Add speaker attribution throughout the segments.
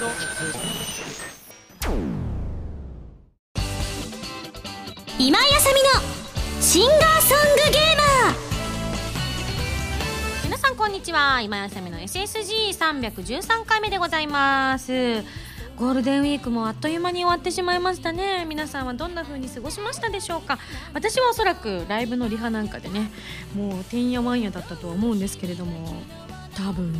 Speaker 1: 今井あさみのシンガーソングゲーマー。
Speaker 2: 皆さんこんにちは。今井あさみの SSG313 回目でございます。ゴールデンウィークもあっという間に終わってしまいましたね。皆さんはどんな風に過ごしましたでしょうか。私はおそらくライブのリハなんかでねもうてんやわんやだったとは思うんですけれども多分。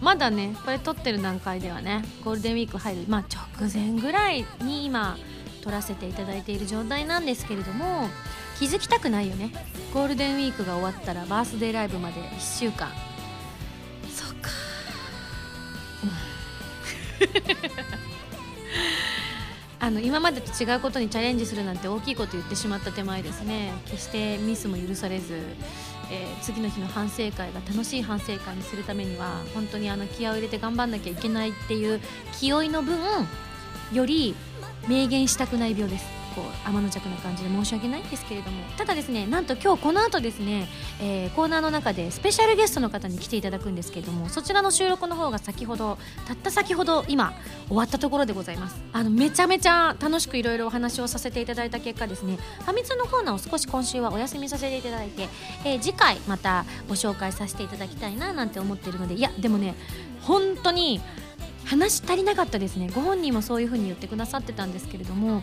Speaker 2: まだねこれ撮ってる段階ではねゴールデンウィーク入る、まあ、直前ぐらいに今撮らせていただいている状態なんですけれども気づきたくないよね。ゴールデンウィークが終わったらバースデーライブまで1週間。そっか、あの今までと違うことにチャレンジするなんて大きいこと言ってしまった手前ですね。決してミスも許されず、えー次の日の反省会が楽しい反省会にするためには本当にあの気合を入れて頑張んなきゃいけないっていう気負いの分より明言したくない病です。こう天の弱な感じで申し訳ないんですけれどもただですねなんと今日この後ですね、えーコーナーの中でスペシャルゲストの方に来ていただくんですけれどもそちらの収録の方が先ほどたった先ほど今終わったところでございます。あのめちゃめちゃ楽しくいろいろお話をさせていただいた結果ですねファミ通のコーナーを少し今週はお休みさせていただいて、えー次回またご紹介させていただきたいななんて思っているのでいやでもね本当に話足りなかったですね。ご本人もそういう風に言ってくださってたんですけれども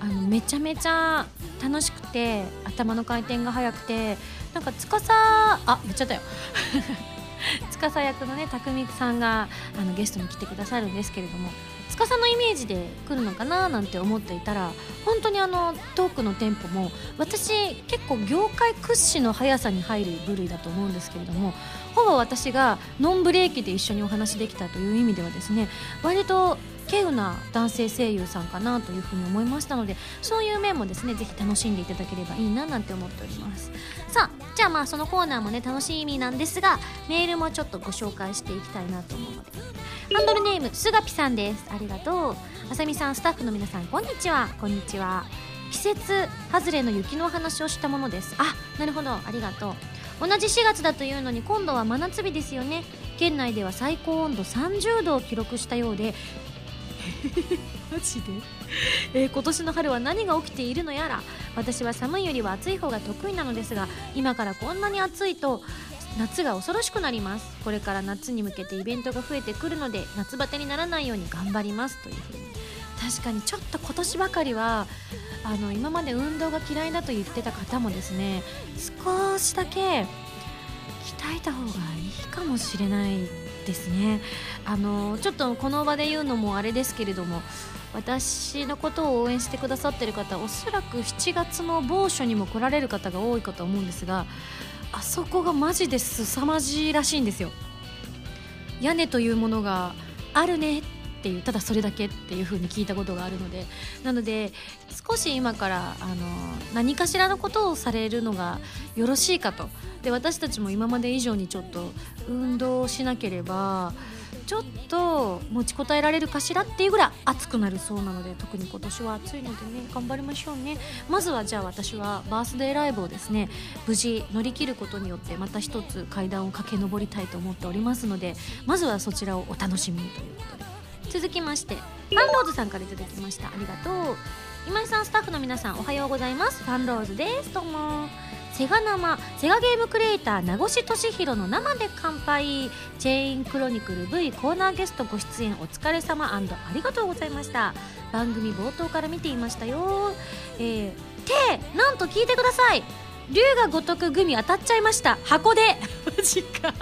Speaker 2: あのめちゃめちゃ楽しくて頭の回転が速くてなんか司あ言っちゃったよ。司役のね匠さんがあのゲストに来てくださるんですけれども司のイメージで来るのかななんて思っていたら本当にあのトークのテンポも私結構業界屈指の速さに入る部類だと思うんですけれどもほぼ私がノンブレーキで一緒にお話できたという意味ではですね割と稀有な男性声優さんかなというふうに思いましたのでそういう面もですねぜひ楽しんでいただければいいななんて思っております。さあじゃあまあそのコーナーもね楽しみなんですがメールもちょっとご紹介していきたいなと思うので。ハンドルネームすがぴさんです。ありがとう。あさみさんスタッフの皆さんこんにちは。こんにちは。季節外れの雪のお話をしたものです。あなるほど。ありがとう。同じ4月だというのに今度は真夏日ですよね。県内では最高温度30度を記録したようでマジで、えー今年の春は何が起きているのやら？私は寒いよりは暑い方が得意なのですが今からこんなに暑いと夏が恐ろしくなります。これから夏に向けてイベントが増えてくるので夏バテにならないように頑張ります。というふうに。確かにちょっと今年ばかりはあの今まで運動が嫌いだと言ってた方もですね少しだけ鍛えた方がいいかもしれない。ですね。あのちょっとこの場で言うのもあれですけれども私のことを応援してくださってる方おそらく7月の某所にも来られる方が多いかと思うんですがあそこがマジで凄まじいらしいんですよ。屋根というものがあるねっていうただそれだけっていう風に聞いたことがあるので。なので少し今からあの何かしらのことをされるのがよろしいかと。で私たちも今まで以上にちょっと運動しなければちょっと持ちこたえられるかしらっていうぐらい暑くなるそうなので特に今年は暑いのでね頑張りましょうね。まずはじゃあ私はバースデーライブをですね無事乗り切ることによってまた一つ階段を駆け上りたいと思っておりますのでまずはそちらをお楽しみにということで。続きましてファンローズさんからいただきました。ありがとう。今井さんスタッフの皆さんおはようございます。ファンローズです。どうも。セガ生セガゲームクリエイター名越俊弘の生で乾杯。チェーンクロニクル V コーナーゲストご出演お疲れ様ありがとうございました。番組冒頭から見ていましたよ。えー、てなんと聞いてください。龍が如くグミ当たっちゃいました。箱で。マジか。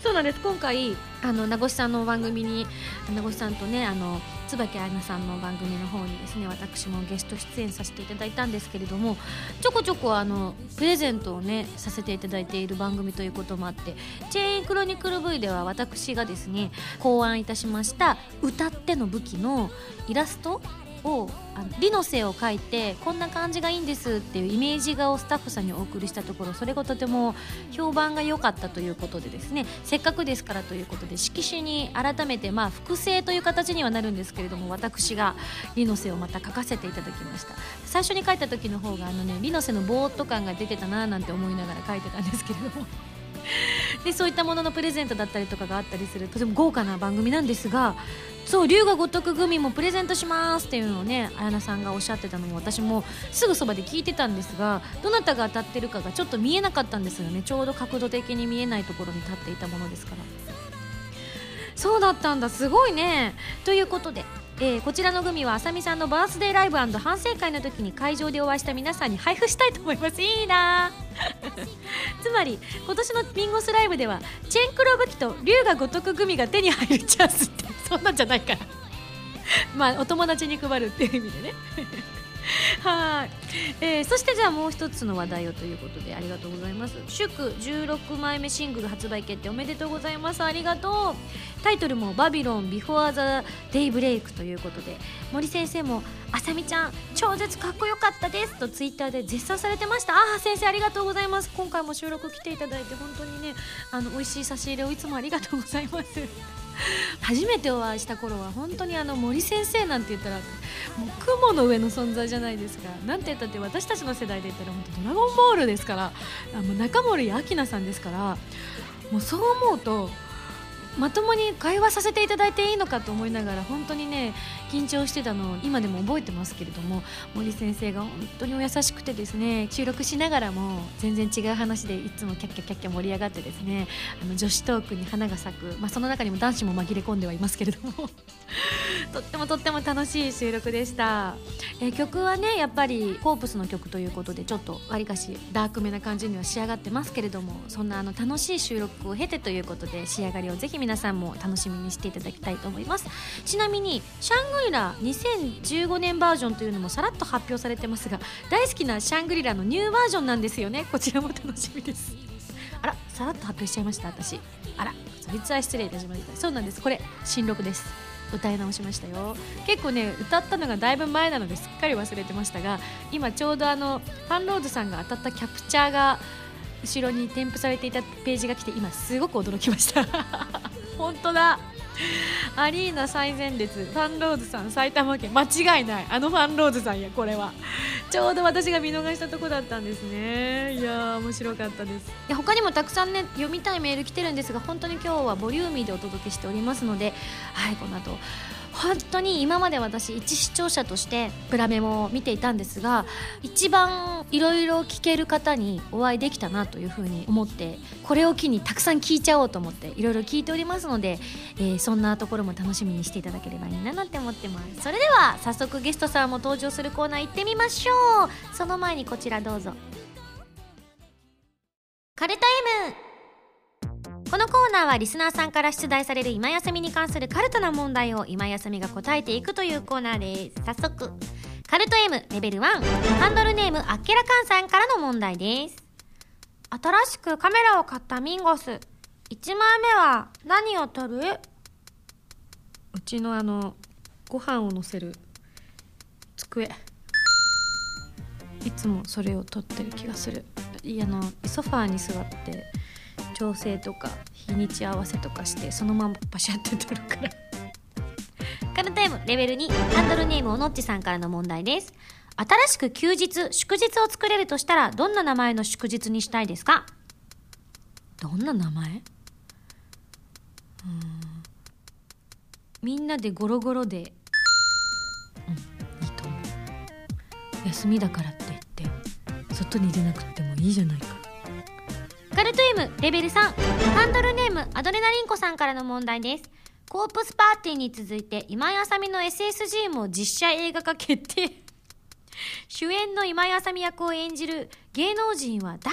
Speaker 2: そうなんです。今回あの名越さんの番組に名越さんとねあの椿彩菜さんの番組の方にですね私もゲスト出演させていただいたんですけれどもちょこちょこあのプレゼントをねさせていただいている番組ということもあってチェーンクロニクル V では私がですね考案いたしました歌っての武器のイラストをあのリノセを描いてこんな感じがいいんですっていうイメージ画をスタッフさんにお送りしたところそれがとても評判が良かったということでですねせっかくですからということで色紙に改めてまあ複製という形にはなるんですけれども私がリノセをまた書かせていただきました。最初に書いた時の方があのねリノセのぼーっと感が出てたななんて思いながら書いてたんですけれども。でそういったもののプレゼントだったりとかがあったりするとても豪華な番組なんですがそう龍が如くグミもプレゼントしますっていうのをね綾菜さんがおっしゃってたのに私もすぐそばで聞いてたんですがどなたが当たってるかがちょっと見えなかったんですよね。ちょうど角度的に見えないところに立っていたものですから。そうだったんだ。すごいね。ということでえー、こちらのグミはあさみさんのバースデーライブ反省会の時に会場でお会いした皆さんに配布したいと思います。いいな。つまり今年のビンゴスライブではチェンクロ武器と龍が如くグミが手に入るチャンスってそんなんじゃないから。まあお友達に配るっていう意味でね。はい、えー、そしてじゃあもう一つの話題をということでありがとうございます。祝16枚目シングル発売決定おめでとうございます。ありがとう。タイトルも「バビロンビフォーザデイブレイクということで森先生も「あさみちゃん超絶かっこよかったです」とツイッターで絶賛されてました。ああ先生ありがとうございます。今回も収録来ていただいて本当にねあの美味しい差し入れをいつもありがとうございます。初めてお会いした頃は本当にあの森先生なんて言ったらもう雲の上の存在じゃないですかなんて言ったって私たちの世代で言ったら本当ドラゴンボールですから。あの中森明菜さんですから。もうそう思うとまともに会話させていただいていいのかと思いながら本当にね緊張してたのを今でも覚えてますけれども森先生が本当にお優しくてですね収録しながらも全然違う話でいつもキャッキャキャッキャ盛り上がってですねあの女子トークに花が咲く、まあ、その中にも男子も紛れ込んではいますけれども とってもとっても楽しい収録でした、え曲はねやっぱりコープスの曲ということでちょっとわりかしダークめな感じには仕上がってますけれどもそんなあの楽しい収録を経てということで仕上がりをぜひ皆さんも楽しみにしていただきたいと思います。ちなみにシャングリラ2015年バージョンというのもさらっと発表されてますが大好きなシャングリラのニューバージョンなんですよね。こちらも楽しみです。あらさらっと発表しちゃいました私。あらそいつは失礼いたしました。そうなんです。これ新録です。歌い直しましたよ。結構ね歌ったのがだいぶ前なのですっかり忘れてましたが今ちょうどあのファンローズさんが当たったキャプチャーが後ろに添付されていたページが来て今すごく驚きました。本当だ。アリーナ最前列ファンローズさん埼玉県間違いない。あのファンローズさんやこれは。ちょうど私が見逃したとこだったんですね。いや面白かったです。いや他にもたくさんね読みたいメール来てるんですが本当に今日はボリューミーでお届けしておりますのではいこの後本当に今まで私一視聴者としてプラメも見ていたんですが一番いろいろ聞ける方にお会いできたなというふうに思ってこれを機にたくさん聞いちゃおうと思っていろいろ聞いておりますので、えー、そんなところも楽しみにしていただければいいななんて思ってます。それでは早速ゲストさんも登場するコーナー行ってみましょう。その前にこちらどうぞ。カルタ M このコーナーはリスナーさんから出題される今休みに関するカルトな問題を今休みが答えていくというコーナーです。早速カルト M レベル1ハンドルネームあっけらかんさんからの問題です。新しくカメラを買ったミンゴス。1枚目は何を撮る？うちのあのご飯をのせる机。いつもそれを撮ってる気がする。いやあのソファーに座って調整とか日にち合わせとかしてそのままパシャって撮るから。カルタイムレベル2ハンドルネームおのっちさんからの問題です。新しく休日祝日を作れるとしたらどんな名前の祝日にしたいですか？どんな名前？うん。みんなでゴロゴロで。うんいいと思う。休みだからって言って外に出なくてもいいじゃないか。カルト M レベル3ハンドルネームアドレナリンコさんからの問題です。コープスパーティーに続いて今井あさみの SSG も実写映画化決定。主演の今井あさみ役を演じる芸能人は誰？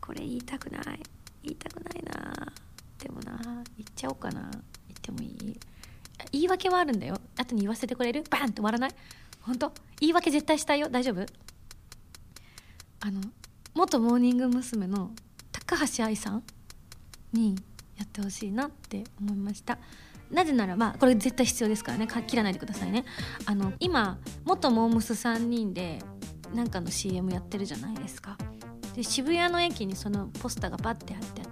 Speaker 2: これ言いたくない。言いたくないな。でもな言っちゃおうかな。言ってもいい？言い訳はあるんだよ。後に言わせてくれる？バンって終わらない？本当？言い訳絶対したいよ？大丈夫？あの元モーニング娘。の高橋愛さんにやってほしいなって思いました。なぜならまあこれ絶対必要ですからね。切らないでくださいね。あの今元モームス3人でなんかの CM やってるじゃないですか。で渋谷の駅にそのポスターがバッてあって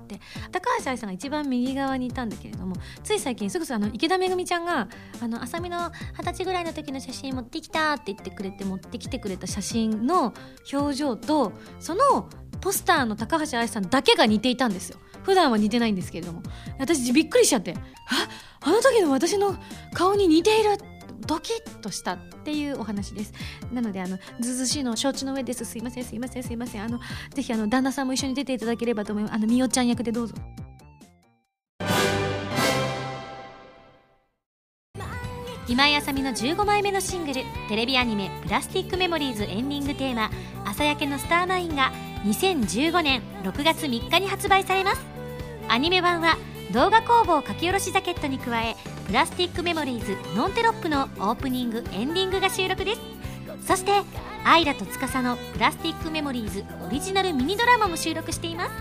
Speaker 2: 高橋愛さんが一番右側にいたんだけれどもつい最近すぐあの池田めぐみちゃんが「あの浅見の二十歳ぐらいの時の写真持ってきた」って言ってくれて持ってきてくれた写真の表情とそのポスターの高橋愛さんだけが似ていたんですよ。普段は似てないんですけれども。私びっくりしちゃって。ああの時の私の顔に似ているってドキッとしたっていうお話です。なのであのずずしいの承知の上です。すいませんすいません。すいませんあのぜひあの旦那さんも一緒に出ていただければと思います。あのみおちゃん役でどうぞ。今井あさみの15枚目のシングルテレビアニメ「プラスティックメモリーズ」エンディングテーマ「朝焼けのスターマイン」が2015年6月3日に発売されます。アニメ版は動画工房書き下ろしジャケットに加えプラスティックメモリーズノンテロップのオープニングエンディングが収録です。そしてアイラと司のプラスティックメモリーズオリジナルミニドラマも収録しています。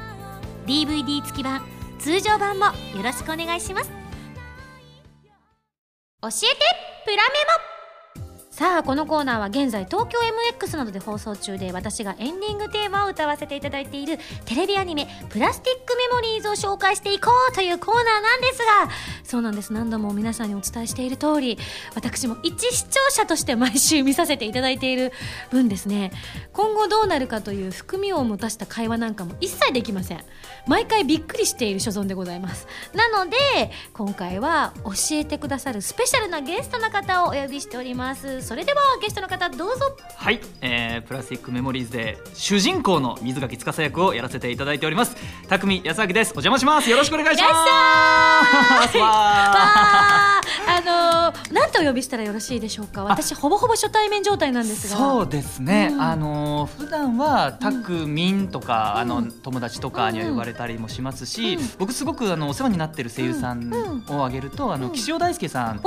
Speaker 2: DVD 付き版通常版もよろしくお願いします。教えてプラメモ。さあこのコーナーは現在東京 MX などで放送中で私がエンディングテーマを歌わせていただいているテレビアニメ「プラスティックメモリーズ」を紹介していこうというコーナーなんですがそうなんです。何度も皆さんにお伝えしている通り私も一視聴者として毎週見させていただいている分ですね。今後どうなるかという含みを持たした会話なんかも一切できません毎回びっくりしている所存でございますなので今回は教えてくださるスペシャルなゲストの方をお呼びしております。それではゲストの方どうぞ。
Speaker 3: はい、えー、プラスティックメモリーズで主人公の水垣司役をやらせていただいております。匠康明です。お邪魔します。よろしくお願いします。わ
Speaker 2: ああのー、なんとお呼びしたらよろしいでしょうか。私ほぼほぼ初対面状態なんですが。
Speaker 3: そうですね、
Speaker 2: うん。
Speaker 3: あの普段はたくみんとか、
Speaker 2: うん。
Speaker 3: あの友達とかには呼ばれたりもしますし、
Speaker 2: うん。
Speaker 3: 僕すごくあのお世話になってる声優さん
Speaker 2: うん。
Speaker 3: を挙げると、あの
Speaker 2: うん。
Speaker 3: 岸尾大輔さん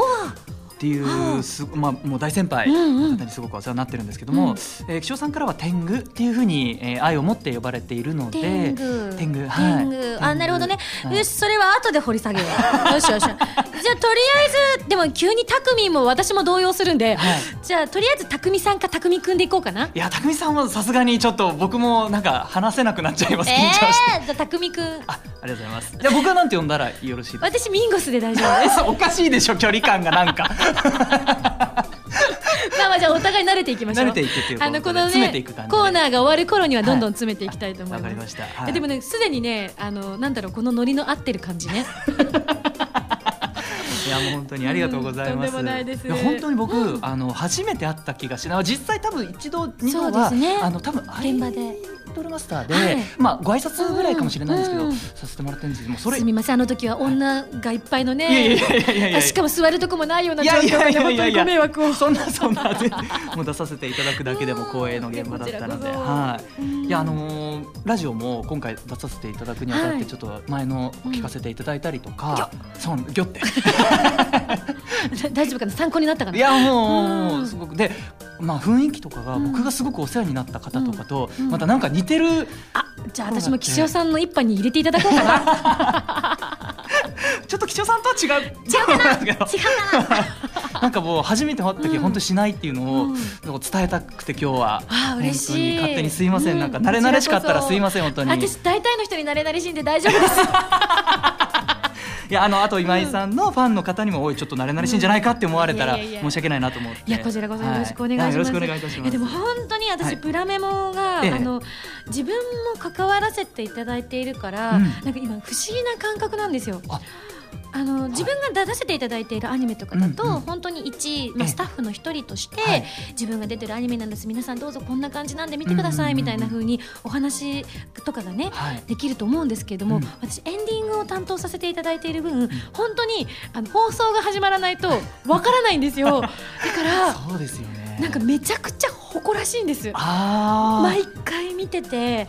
Speaker 3: っていうす、まあ、もう大先輩の方にすごくお世話になってるんですけども、
Speaker 2: うん。
Speaker 3: えー岸尾さんからは天狗っていうふうに、えー愛を持って呼ばれているので
Speaker 2: 天狗。
Speaker 3: 天狗はい。
Speaker 2: 天狗。あなるほどね、
Speaker 3: はい。
Speaker 2: よしそれは後で掘り下げよう。よしよしじゃあとりあえずでも急にたくみんも私も動揺するんで、
Speaker 3: はい。
Speaker 2: じゃあとりあえずたくみさんかたくみくんでいこうかな。い
Speaker 3: や匠さんはさすがにちょっと僕もなんか話せなくなっちゃいます。緊張して、
Speaker 2: えー、じゃあたくみくん。
Speaker 3: あありがとうございます。じゃあ僕はなんて呼んだらよろしいですか？
Speaker 2: 私ミンゴスで大丈夫です。
Speaker 3: おかしいでしょ距離感がなんか
Speaker 2: まあまあじゃあお互い慣れていきましょう。
Speaker 3: 慣れていくっていう
Speaker 2: あのこのねコーナーが終わる頃にはどんどん詰めていきたいと思います、
Speaker 3: わかりました、はい。
Speaker 2: えでもねすでにねあのなんだろうこのノリの合ってる感じね。
Speaker 3: いやもう本当にありがとうございます。本当に僕、
Speaker 2: うん。
Speaker 3: あの初めて会った気がしない。実際多分一度二
Speaker 2: そ
Speaker 3: 度は、
Speaker 2: ね。
Speaker 3: あの多分
Speaker 2: 現場で
Speaker 3: ドルマスターで、
Speaker 2: はい。
Speaker 3: まあご挨拶ぐらいかもしれないんですけど、
Speaker 2: うん。
Speaker 3: させてもらってるんですけどもそれ。
Speaker 2: すみませんあの時は女がいっぱいのね、しかも座るとこもないようない状況で本当にご迷惑を。
Speaker 3: そんなそんなもう出させていただくだけでも光栄の現場だったので、はい。
Speaker 2: うん
Speaker 3: い。やあのーラジオも今回出させていただくにあたっ
Speaker 2: はい
Speaker 3: てちょっと前の聞かせていただいたりとか、そうギョって。
Speaker 2: 大丈夫かな？参考になったかな？い
Speaker 3: やも
Speaker 2: う
Speaker 3: うん。すごく。で、まあ、雰囲気とかが
Speaker 2: うん。
Speaker 3: 僕がすごくお世話になった方とかと
Speaker 2: うん。
Speaker 3: またなんか似てる
Speaker 2: あじゃあ私も岸尾さんの一杯に入れていただこうかな。
Speaker 3: ちょっと岸尾さんとは違う。違うかな？
Speaker 2: 違うかな？
Speaker 3: なんかもう初めて会った時
Speaker 2: うん。
Speaker 3: 本当にしないっていうのを伝えたくて今日は。
Speaker 2: あー嬉しい。
Speaker 3: 勝手にすいませ
Speaker 2: うん。ん
Speaker 3: なんか慣れ慣れしかったらすいません本当に。
Speaker 2: 私大体の人になれなれしいんで大丈夫です
Speaker 3: いやあのあと今井さんのファンの方にもおいちょっと慣れ慣れしいんじゃないかって思われたら申し訳ないなと思って。
Speaker 2: いやこちらこそよろしくお願いします。
Speaker 3: はよろしくお願いいたします。
Speaker 2: えでも本当に私、
Speaker 3: はい
Speaker 2: プラメモが、
Speaker 3: ええ。
Speaker 2: あの自分も関わらせていただいているから、
Speaker 3: うん。
Speaker 2: なんか今不思議な感覚なんですよ。
Speaker 3: あ
Speaker 2: あの自分が出させていただいているアニメとかだと、
Speaker 3: うんうん
Speaker 2: 本当に一、まあ、
Speaker 3: ええ。
Speaker 2: スタッフの一人として、
Speaker 3: はい。
Speaker 2: 自分が出てるアニメなんです。皆さんどうぞこんな感じなんで見てください、みたいな風にお話とかがね、
Speaker 3: はい。
Speaker 2: できると思うんですけれども、
Speaker 3: うん。
Speaker 2: 私エンディングを担当させていただいている分、本当にあの放送が始まらないと わからないんですよ。だから
Speaker 3: そうですよね。
Speaker 2: なんかめちゃくちゃ誇らしいんです。毎回見てて